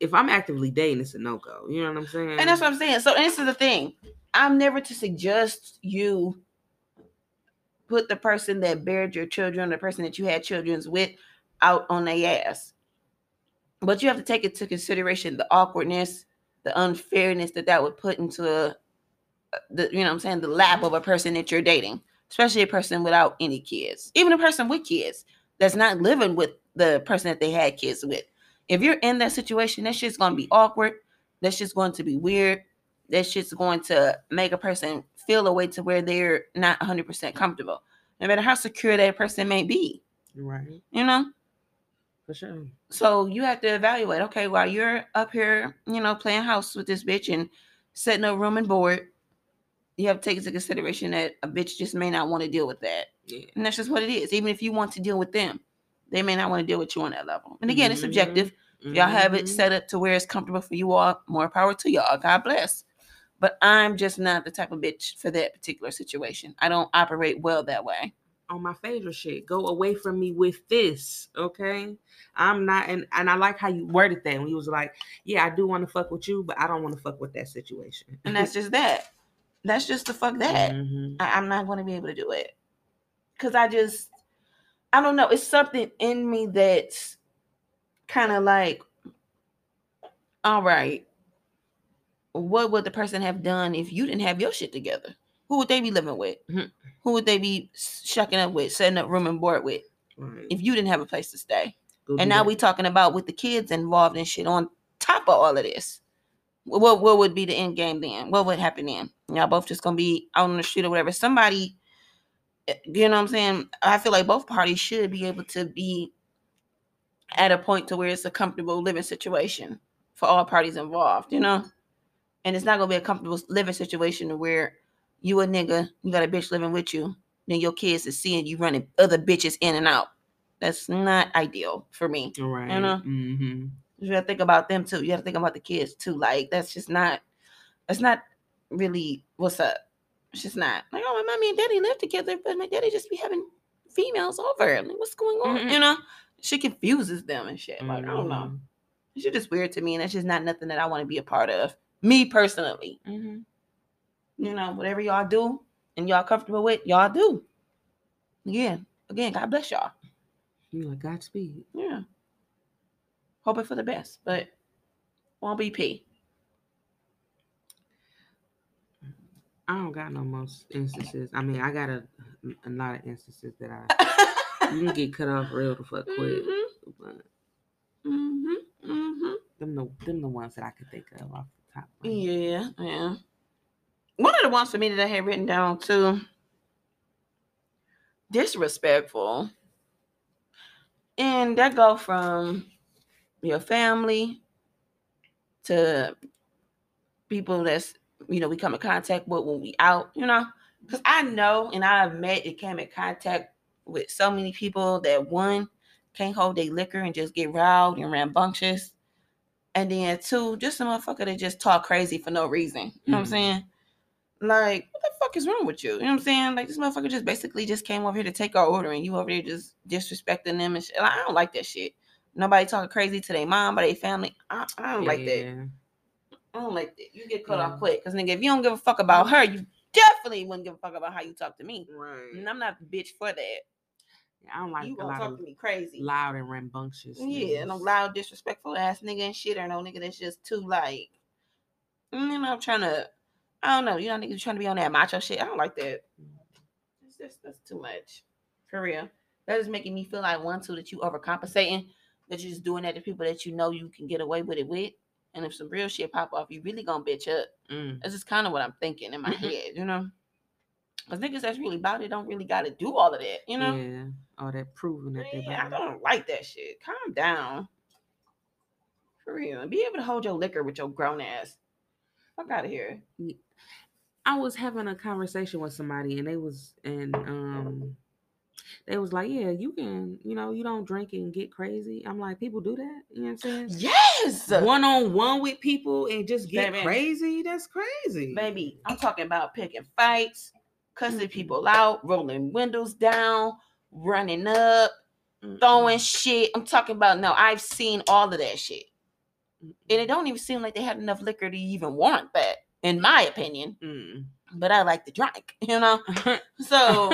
if I'm actively dating, it's a no go. You know what I'm saying? And that's what I'm saying. So this is the thing. I'm never to suggest you put the person that bared your children, the person that you had children with, out on their ass. But you have to take into consideration the awkwardness, the unfairness that that would put into a, the you know what I'm saying the lap of a person that you're dating, especially a person without any kids, even a person with kids that's not living with the person that they had kids with. If you're in that situation, that shit's gonna be awkward. That's just going to be weird. That's just going to make a person feel a way to where they're not 100% comfortable, no matter how secure that person may be. right You know. for sure. So you have to evaluate. Okay, while you're up here, you know, playing house with this bitch and setting up room and board, you have to take into consideration that a bitch just may not want to deal with that, Yeah. and that's just what it is. Even if you want to deal with them, they may not want to deal with you on that level. And again, it's Mhm. subjective. If y'all have it set up to where it's comfortable for you all, more power to y'all. God bless. But I'm just not the type of bitch for that particular situation. I don't operate well that way. on my favorite shit. Go away from me with this, okay? I'm not, and and I like how you worded that when you was like, "Yeah, I do want to fuck with you, but I don't want to fuck with that situation." And that's just that. That's just the fuck that. Mhm. I, I'm not going to be able to do it. Because I just, I don't know. It's something in me that's kind of like, all right, what would the person have done if you didn't have your shit together? Who would they be living with? Mhm. Who would they be shucking up with, setting up room and board with Right. if you didn't have a place to stay? Go And now that. we talking about with the kids involved and shit on top of all of this. What what would be the end game then? What would happen then? Y'all both just gonna be out on the street or whatever. Somebody, eh, you know what I'm saying? I feel like both parties should be able to be at a point to where it's a comfortable living situation for all parties involved, you know? And it's not gonna be a comfortable living situation where you a nigga, you got a bitch living with you, then your kids is seeing you running other bitches in and out. That's not ideal for me. Right. You know? Mm-hmm. You gotta think about them too. You gotta think about the kids too. Like that's just not that's not really what's up. It's just not like oh my mommy and daddy live together, but my daddy just be having females over. I'm Like what's going on? Mhm. You know? She confuses them and shit. Like I don't know. Mhm. It's just weird to me, and that's just not nothing that I want to be a part of. Me personally. Mhm. You know, whatever y'all do and y'all comfortable with, y'all do. Again, again, God bless y'all. You like Godspeed. Yeah. Hoping for the best, but won't be P. I don't got no most instances. I mean, I got a, a lot of instances that I you can get cut off real the fuck quick. Mm-hmm. But mhm, mhm. them the them the ones that I could think of off the top. of. Yeah, yeah. One of the ones for me that I had written down too. Disrespectful. And that go from your family to people that's you know we come in contact with when we out, you know. Because I know and I've met and came in contact with so many people that one can't hold their liquor and just get riled and rambunctious. And then two, just a motherfucker that just talk crazy for no reason. You know what I'm Mhm. saying? Like, what the fuck is wrong with you? You know what I'm saying? Like this motherfucker just basically just came over here to take our order and you over there just disrespecting them and shit. Like, I don't like that shit. Nobody talking crazy to their mom or their family. I, I don't like that. I don't like that. You get cut off quick. Cause nigga, if you don't give a fuck about her, you definitely wouldn't give a fuck about how you talk to me. Right. And I'm not the bitch for that. I don't like you a gonna talk to me crazy. loud and rambunctious. Yeah, no niggas. loud, disrespectful ass nigga and shit, or no nigga that's just too like, mm, you know, trying to, I don't know, you know, niggas trying to be on that macho shit. I don't like that. It's just that's too much, for real. That is making me feel like one, two, that you overcompensating, that you're just doing that to people that you know you can get away with it with, and if some real shit pop off, you really gonna bitch up. Mm. That's just kind of what I'm thinking in my head, you know. Cause niggas that's really about it don't really got to do all of that, you know. Yeah. All that proving that they Yeah, I don't like that shit. Calm down. For real. Be able to hold your liquor with your grown ass. Fuck out of here. I was having a conversation with somebody and they was and um they was like, Yeah, you can, you know, you don't drink and get crazy. I'm like, people do that, you know what I'm saying? Yes. One on one with people and just get Baby. crazy. That's crazy. Baby, I'm talking about picking fights, cussing Mhm. people out, rolling windows down, running up, Mm-mm. throwing shit. I'm talking about no, I've seen all of that shit. And it don't even seem like they had enough liquor to even warrant that, in my opinion. Mm. But I like to drink, you know? So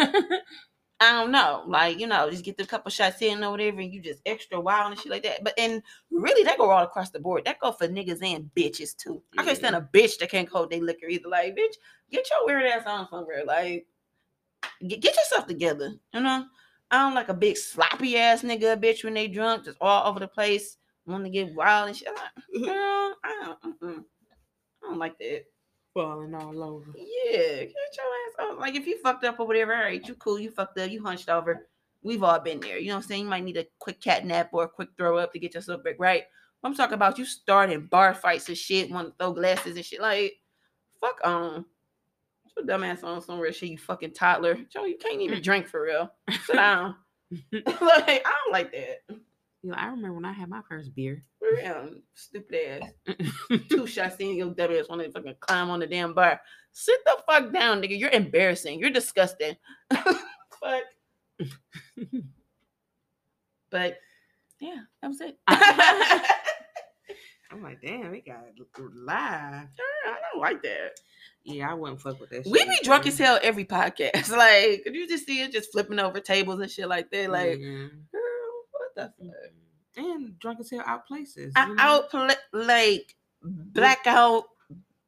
I don't know, like you know, just get the couple shots in or whatever, and you just extra wild and shit like that. But and really, that go all across the board. That go for niggas and bitches too. I can't stand a bitch that can't hold their liquor either. Like, bitch, get your weird ass on somewhere. Like, get, get yourself together. You know, I don't like a big sloppy ass nigga, bitch, when they drunk, just all over the place, want to get wild and shit. Like, girl, I don't. I don't like that. Falling all over. Yeah, get your ass up. Like if you fucked up or whatever, all right, you cool, you fucked up, you hunched over. We've all been there. You know what I'm saying? You might need a quick cat nap or a quick throw up to get yourself back right. I'm talking about you starting bar fights and shit, want to throw glasses and shit. Like, fuck on. Put your dumb ass on somewhere, shit, you fucking toddler. Joe, you can't even mm. drink for real. Sit down. like, I don't like that. Know, I remember when I had my first beer. For real. Stupid ass. two shots in, your dumb ass want to fucking climb on the damn bar. Sit the fuck down, nigga. You're embarrassing. You're disgusting. fuck. But yeah, that was it. I'm like, damn, we got live. I don't like that. Yeah, I wouldn't fuck with that. We be drunk as hell every podcast. Like, could you just see it just flipping over tables and shit like that? Like, Yeah. What the fuck? and drunk as hell out places. I you know? out like blackout,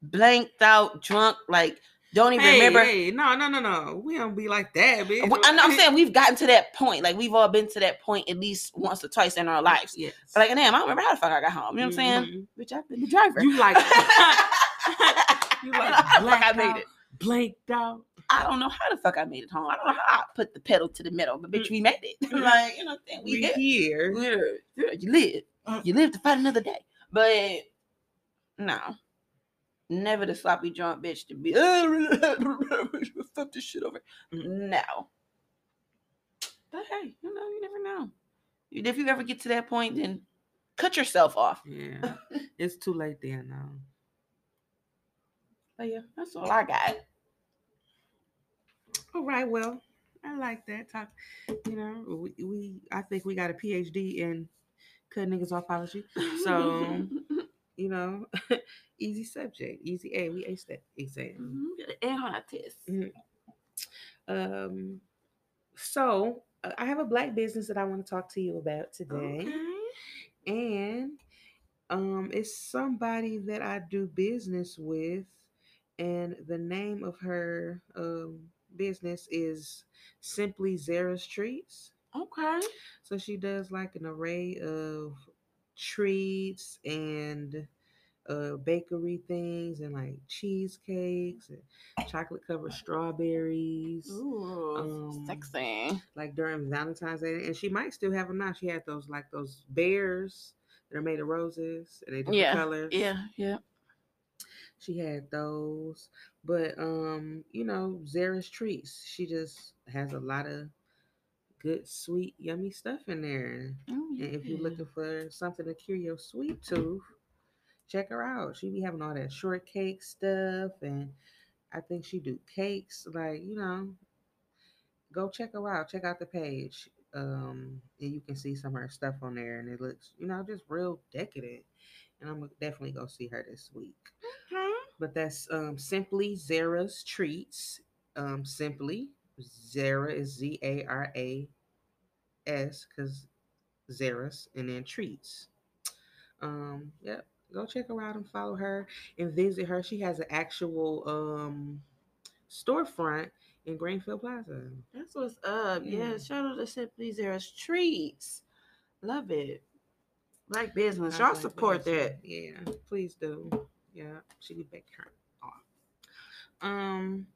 blanked out, drunk, like don't even Hey, remember. hey, no, no, no, no. We don't be like that, bitch. Well, I'm, I'm saying we've gotten to that point. Like we've all been to that point at least once or twice in our lives. Yes. Like, damn, I don't remember how the fuck I got home. You know what I'm saying? Mhm. Bitch, I've been the driver. You like you like Fuck, I made it. blanked out. I don't know how the fuck I made it home. I don't know how I put the pedal to the metal, but bitch, we made it. like, you know, what I'm saying? we, we here. We're- you live. Mm. You live to fight another day. But no. Never the sloppy drunk bitch to be fuck this shit over. Mm. No. But hey, you know, you never know. If you ever get to that point, then cut yourself off. Yeah, it's too late then now. But yeah, that's all I got. All right, well, I like that talk. You know, we, we I think we got a PhD in cut niggas off apology. So you know, easy subject, easy A. We aced that exam. Mhm, got an A on our test. Mhm. Um, so uh, I have a black business that I want to talk to you about today, Okay. and um, it's somebody that I do business with, and the name of her um business is Simply Zara's Treats. Okay. So she does like an array of treats and uh bakery things and like cheesecakes and chocolate covered strawberries Ooh, Um, sexy. like during Valentine's Day. And she might still have them now. She had those like those bears that are made of roses and they different Yeah, colors. Yeah, yeah. She had those. But um, you know, Zara's treats. She just has a lot of good, sweet, yummy stuff in there. Oh, And if you're looking for something to cure your sweet tooth, check her out. She be having all that shortcake stuff, and I think she do cakes. Like you know, go check her out. Check out the page, um, and you can see some of her stuff on there, and it looks you know just real decadent. And I'm definitely gonna see her this week. Okay. But that's um, simply Zara's treats. Um, simply Zara is Z A R A S because Zara's and then treats. Um, yep. Go check her out and follow her and visit her. She has an actual um storefront in Greenfield Plaza. That's what's up. Yeah. Yeah. shout out to Simply Zara's Treats. Love it. Black business. Y'all like support that. Yeah, please do. Yeah, she be back her off. Um,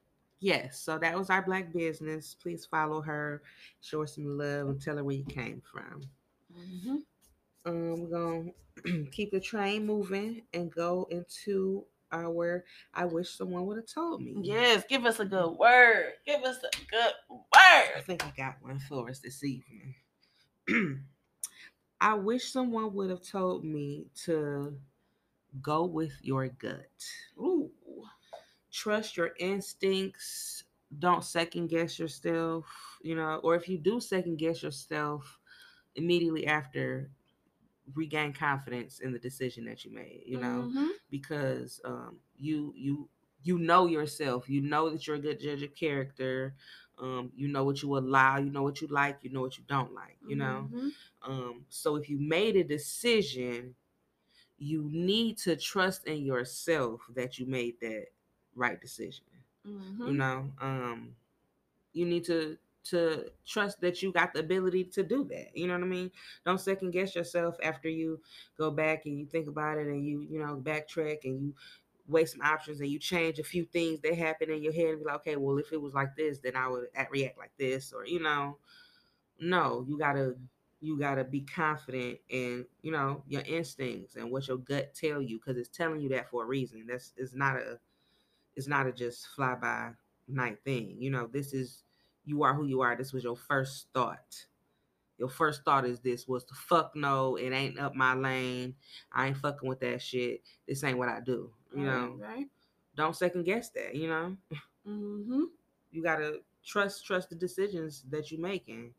yes. So that was our black business. Please follow her, show her some love, and tell her where you came from. Mm-hmm. Um, we're gonna keep the train moving and go into our. I wish someone would have told me. Yes, give us a good word. Give us a good word. I think I got one for us this evening. I wish someone would have told me to go with your gut. Ooh. Trust your instincts. Don't second guess yourself, you know, or if you do second guess yourself, immediately after regain confidence in the decision that you made, you know, Mhm. because um you you you know yourself. You know that you're a good judge of character. Um, you know what you allow, you know what you like, you know what you don't like, you know. Mhm. Um, so if you made a decision, you need to trust in yourself that you made that right decision. Mhm. You know, um, you need to to trust that you got the ability to do that. You know what I mean? Don't second guess yourself after you go back and you think about it and you you know backtrack and you weigh some options and you change a few things that happen in your head and be like, okay, well if it was like this, then I would act- react like this, or you know, no, you gotta you gotta be confident in you know your instincts and what your gut tell you because it's telling you that for a reason. That's it's not a it's not a just fly by night thing. You know, this is you are who you are. This was your first thought. Your first thought is this was the fuck no, it ain't up my lane. I ain't fucking with that shit. This ain't what I do. You know, Right. don't second guess that. You know, Mm-hmm. you gotta trust trust the decisions that you're making,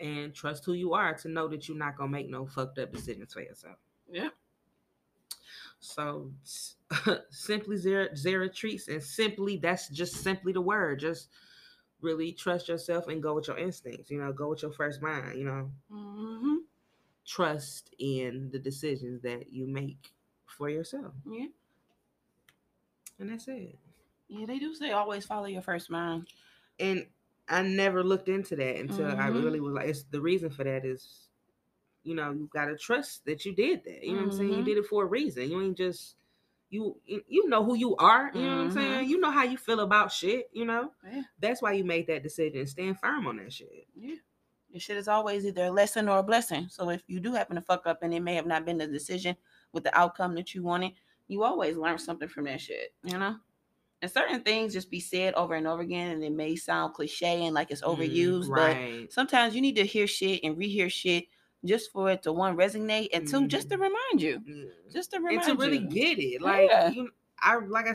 and trust who you are to know that you're not gonna make no fucked up decisions for yourself. Yeah. So simply zero zero treats and simply that's just simply the word. Just really trust yourself and go with your instincts. You know, go with your first mind. You know, Mm-hmm. trust in the decisions that you make for yourself, Yeah. and that's it. Yeah, they do say always follow your first mind. And I never looked into that until I Mhm. really was like, it's the reason for that is, you know, you gotta trust that you did that. You know what I'm saying? You Mhm. did it for a reason. You ain't just you you- know who you are. You know what I'm Mhm. saying? You know how you feel about shit. You know Yeah. that's why you made that decision. Stand firm on that shit. Yeah. Your shit is always either a lesson or a blessing. So if you do happen to fuck up and it may have not been the decision with the outcome that you wanted, you always learn something from that shit, you know? And certain things just be said over and over again and it may sound cliche and like it's overused, Mm, but sometimes you need to hear shit and rehear shit just for it to one resonate and two just to remind you. Yeah. Just to and remind to really you. get it. Like Yeah. you, I like I,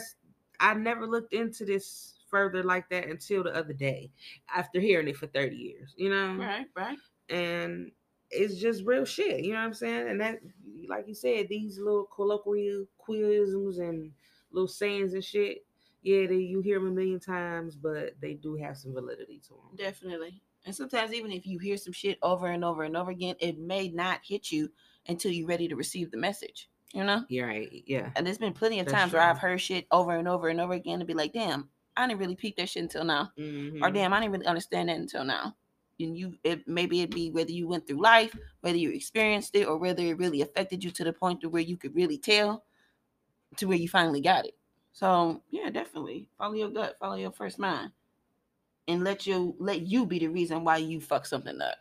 I never looked into this further like that until the other day, after hearing it for thirty years. You know, Right, right. and it's just real shit. You know what I'm saying? And that, like you said, these little colloquial colloquialisms and little sayings and shit. Yeah, they, you hear them a million times, but they do have some validity to them. Definitely. And sometimes even if you hear some shit over and over and over again, it may not hit you until you're ready to receive the message. You know? Yeah, right. Yeah. And there's been plenty of That's times where. I've heard shit over and over and over again and be like, damn, I didn't really peep that shit until now. Or Mhm. damn, I didn't really understand that until now. And you it maybe it be whether you went through life, whether you experienced it, or whether it really affected you to the point to where you could really tell to where you finally got it. So yeah, definitely. Follow your gut, follow your first mind. And let you let you be the reason why you fuck something up.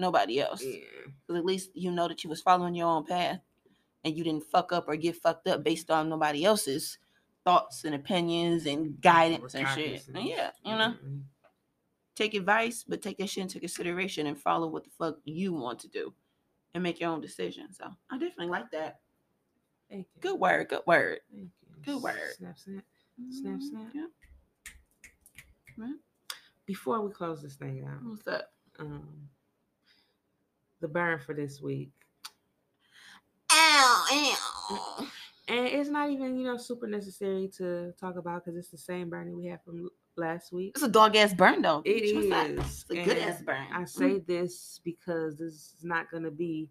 Nobody else. Yeah. 'Cause at least you know that you was following your own path and you didn't fuck up or get fucked up based on nobody else's thoughts and opinions and guidance and shit. And yeah, you know, Mhm. take advice, but take that shit into consideration and follow what the fuck you want to do and make your own decision. So I definitely like that. Thank you. Good word, good word. Good word. Snap, snap. Snap, Mhm, snap. Yeah. Right. Before we close this thing out, What's up? um, the burn for this week, Ow, ow. and it's not even you know super necessary to talk about because it's the same burning we had from last week. It's a dog ass burn though. It bitch. What's that? is. It's a good ass burn. I Mm. say this because this is not going to be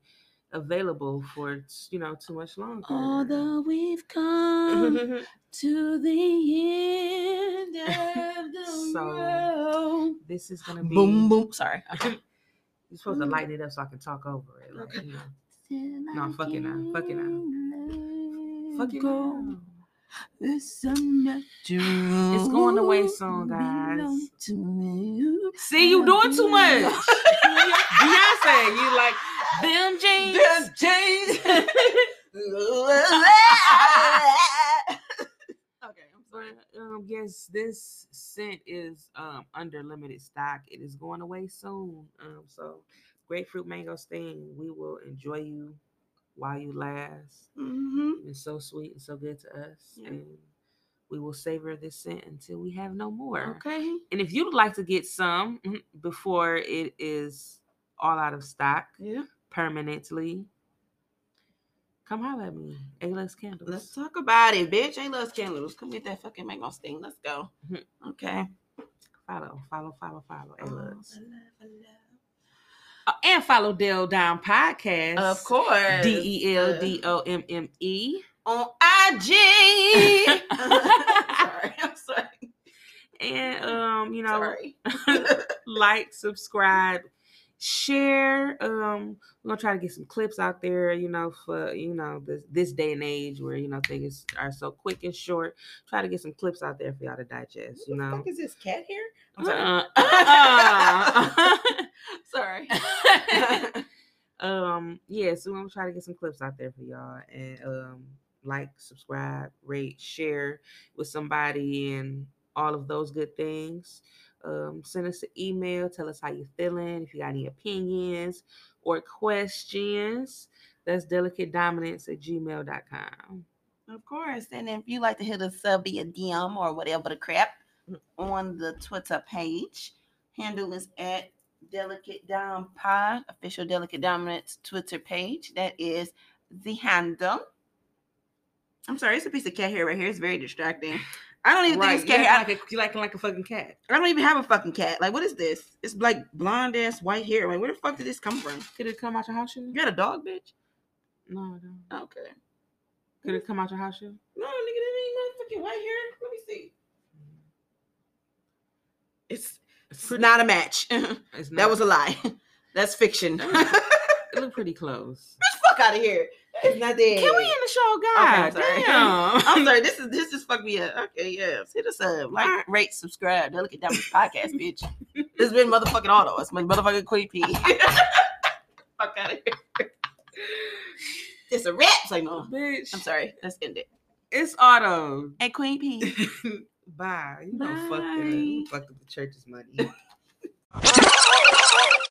available for you know too much longer. Although we've come to the end of the So, road. this is to be Boom boom. Sorry. You're supposed to lighten it up so I can talk over it. Like, Okay. you know. No, fuck it now, fuck it now. Fuck it now. It's unnatural. It's going away soon, guys. See, you doing too much. Beyonce, you like them jeans. Them jeans. okay, I'm sorry. Um, yes, this scent is um under limited stock. It is going away soon. Um, so grapefruit mango sting. We will enjoy you while you last. Mm-hmm. You've so sweet and so good to us, Yeah. and we will savor this scent until we have no more. Okay. And if you'd like to get some mhm, before it is all out of stock Yeah. Permanently, come holler at me. A-Less Candles. Let's talk about it, bitch. I love candles. Come get that fucking mango sting. Let's go. Mhm. Okay. follow, follow, follow, follow. Oh, A-Less. I love, Uh, and follow Dell Down Podcast. Of course. D E L D O M M E. on IG. sorry, I'm sorry. And um, you know, like, subscribe, share. Um, we're gonna try to get some clips out there, you know, for you know this this day and age where you know things are so quick and short. Try to get some clips out there for y'all to digest. You What the know. fuck is this cat hair? I'm sorry. Uh, uh, sorry. um yeah so i'm gonna try to get some clips out there for y'all and um like subscribe rate share with somebody and all of those good things um send us an email tell us how you're feeling if you got any opinions or questions that's delicate dominance at gmail.com Of course. And if you like to hit us up via DM or whatever the crap on the Twitter page, handle is at Delicate Dom Pod, official Delicate Dominance Twitter page. That is the handle. I'm sorry, it's a piece of cat hair right here. It's very distracting. I don't even think it's you cat. I, like, a, you like like a fucking cat I don't even have a fucking cat. Like, what is this? It's like blonde ass white hair. Like, where the fuck did this come from? could it come out your house You got a dog, bitch? no I don't. Okay. could it come out your house shoe No, nigga, that ain't motherfucking white hair. Let me see. It's it's It's not a match. it's that was a lie. That's fiction. it looked pretty close fuck fuck out of here. It's not there. Can we end the show, Okay, I'm sorry. Damn. I'm sorry. This is this is fucked me up. Okay, yeah. Hit us up. Like, rate, subscribe. Don't look at that podcast, bitch. This has been motherfucking auto. It's my motherfucking Queen P. Fuck out of here. It's a rap. It's like no. Bitch. I'm sorry. Let's end it. It's auto. Hey, Queen P. Bye. You know, fuck. Fuck up the church's money.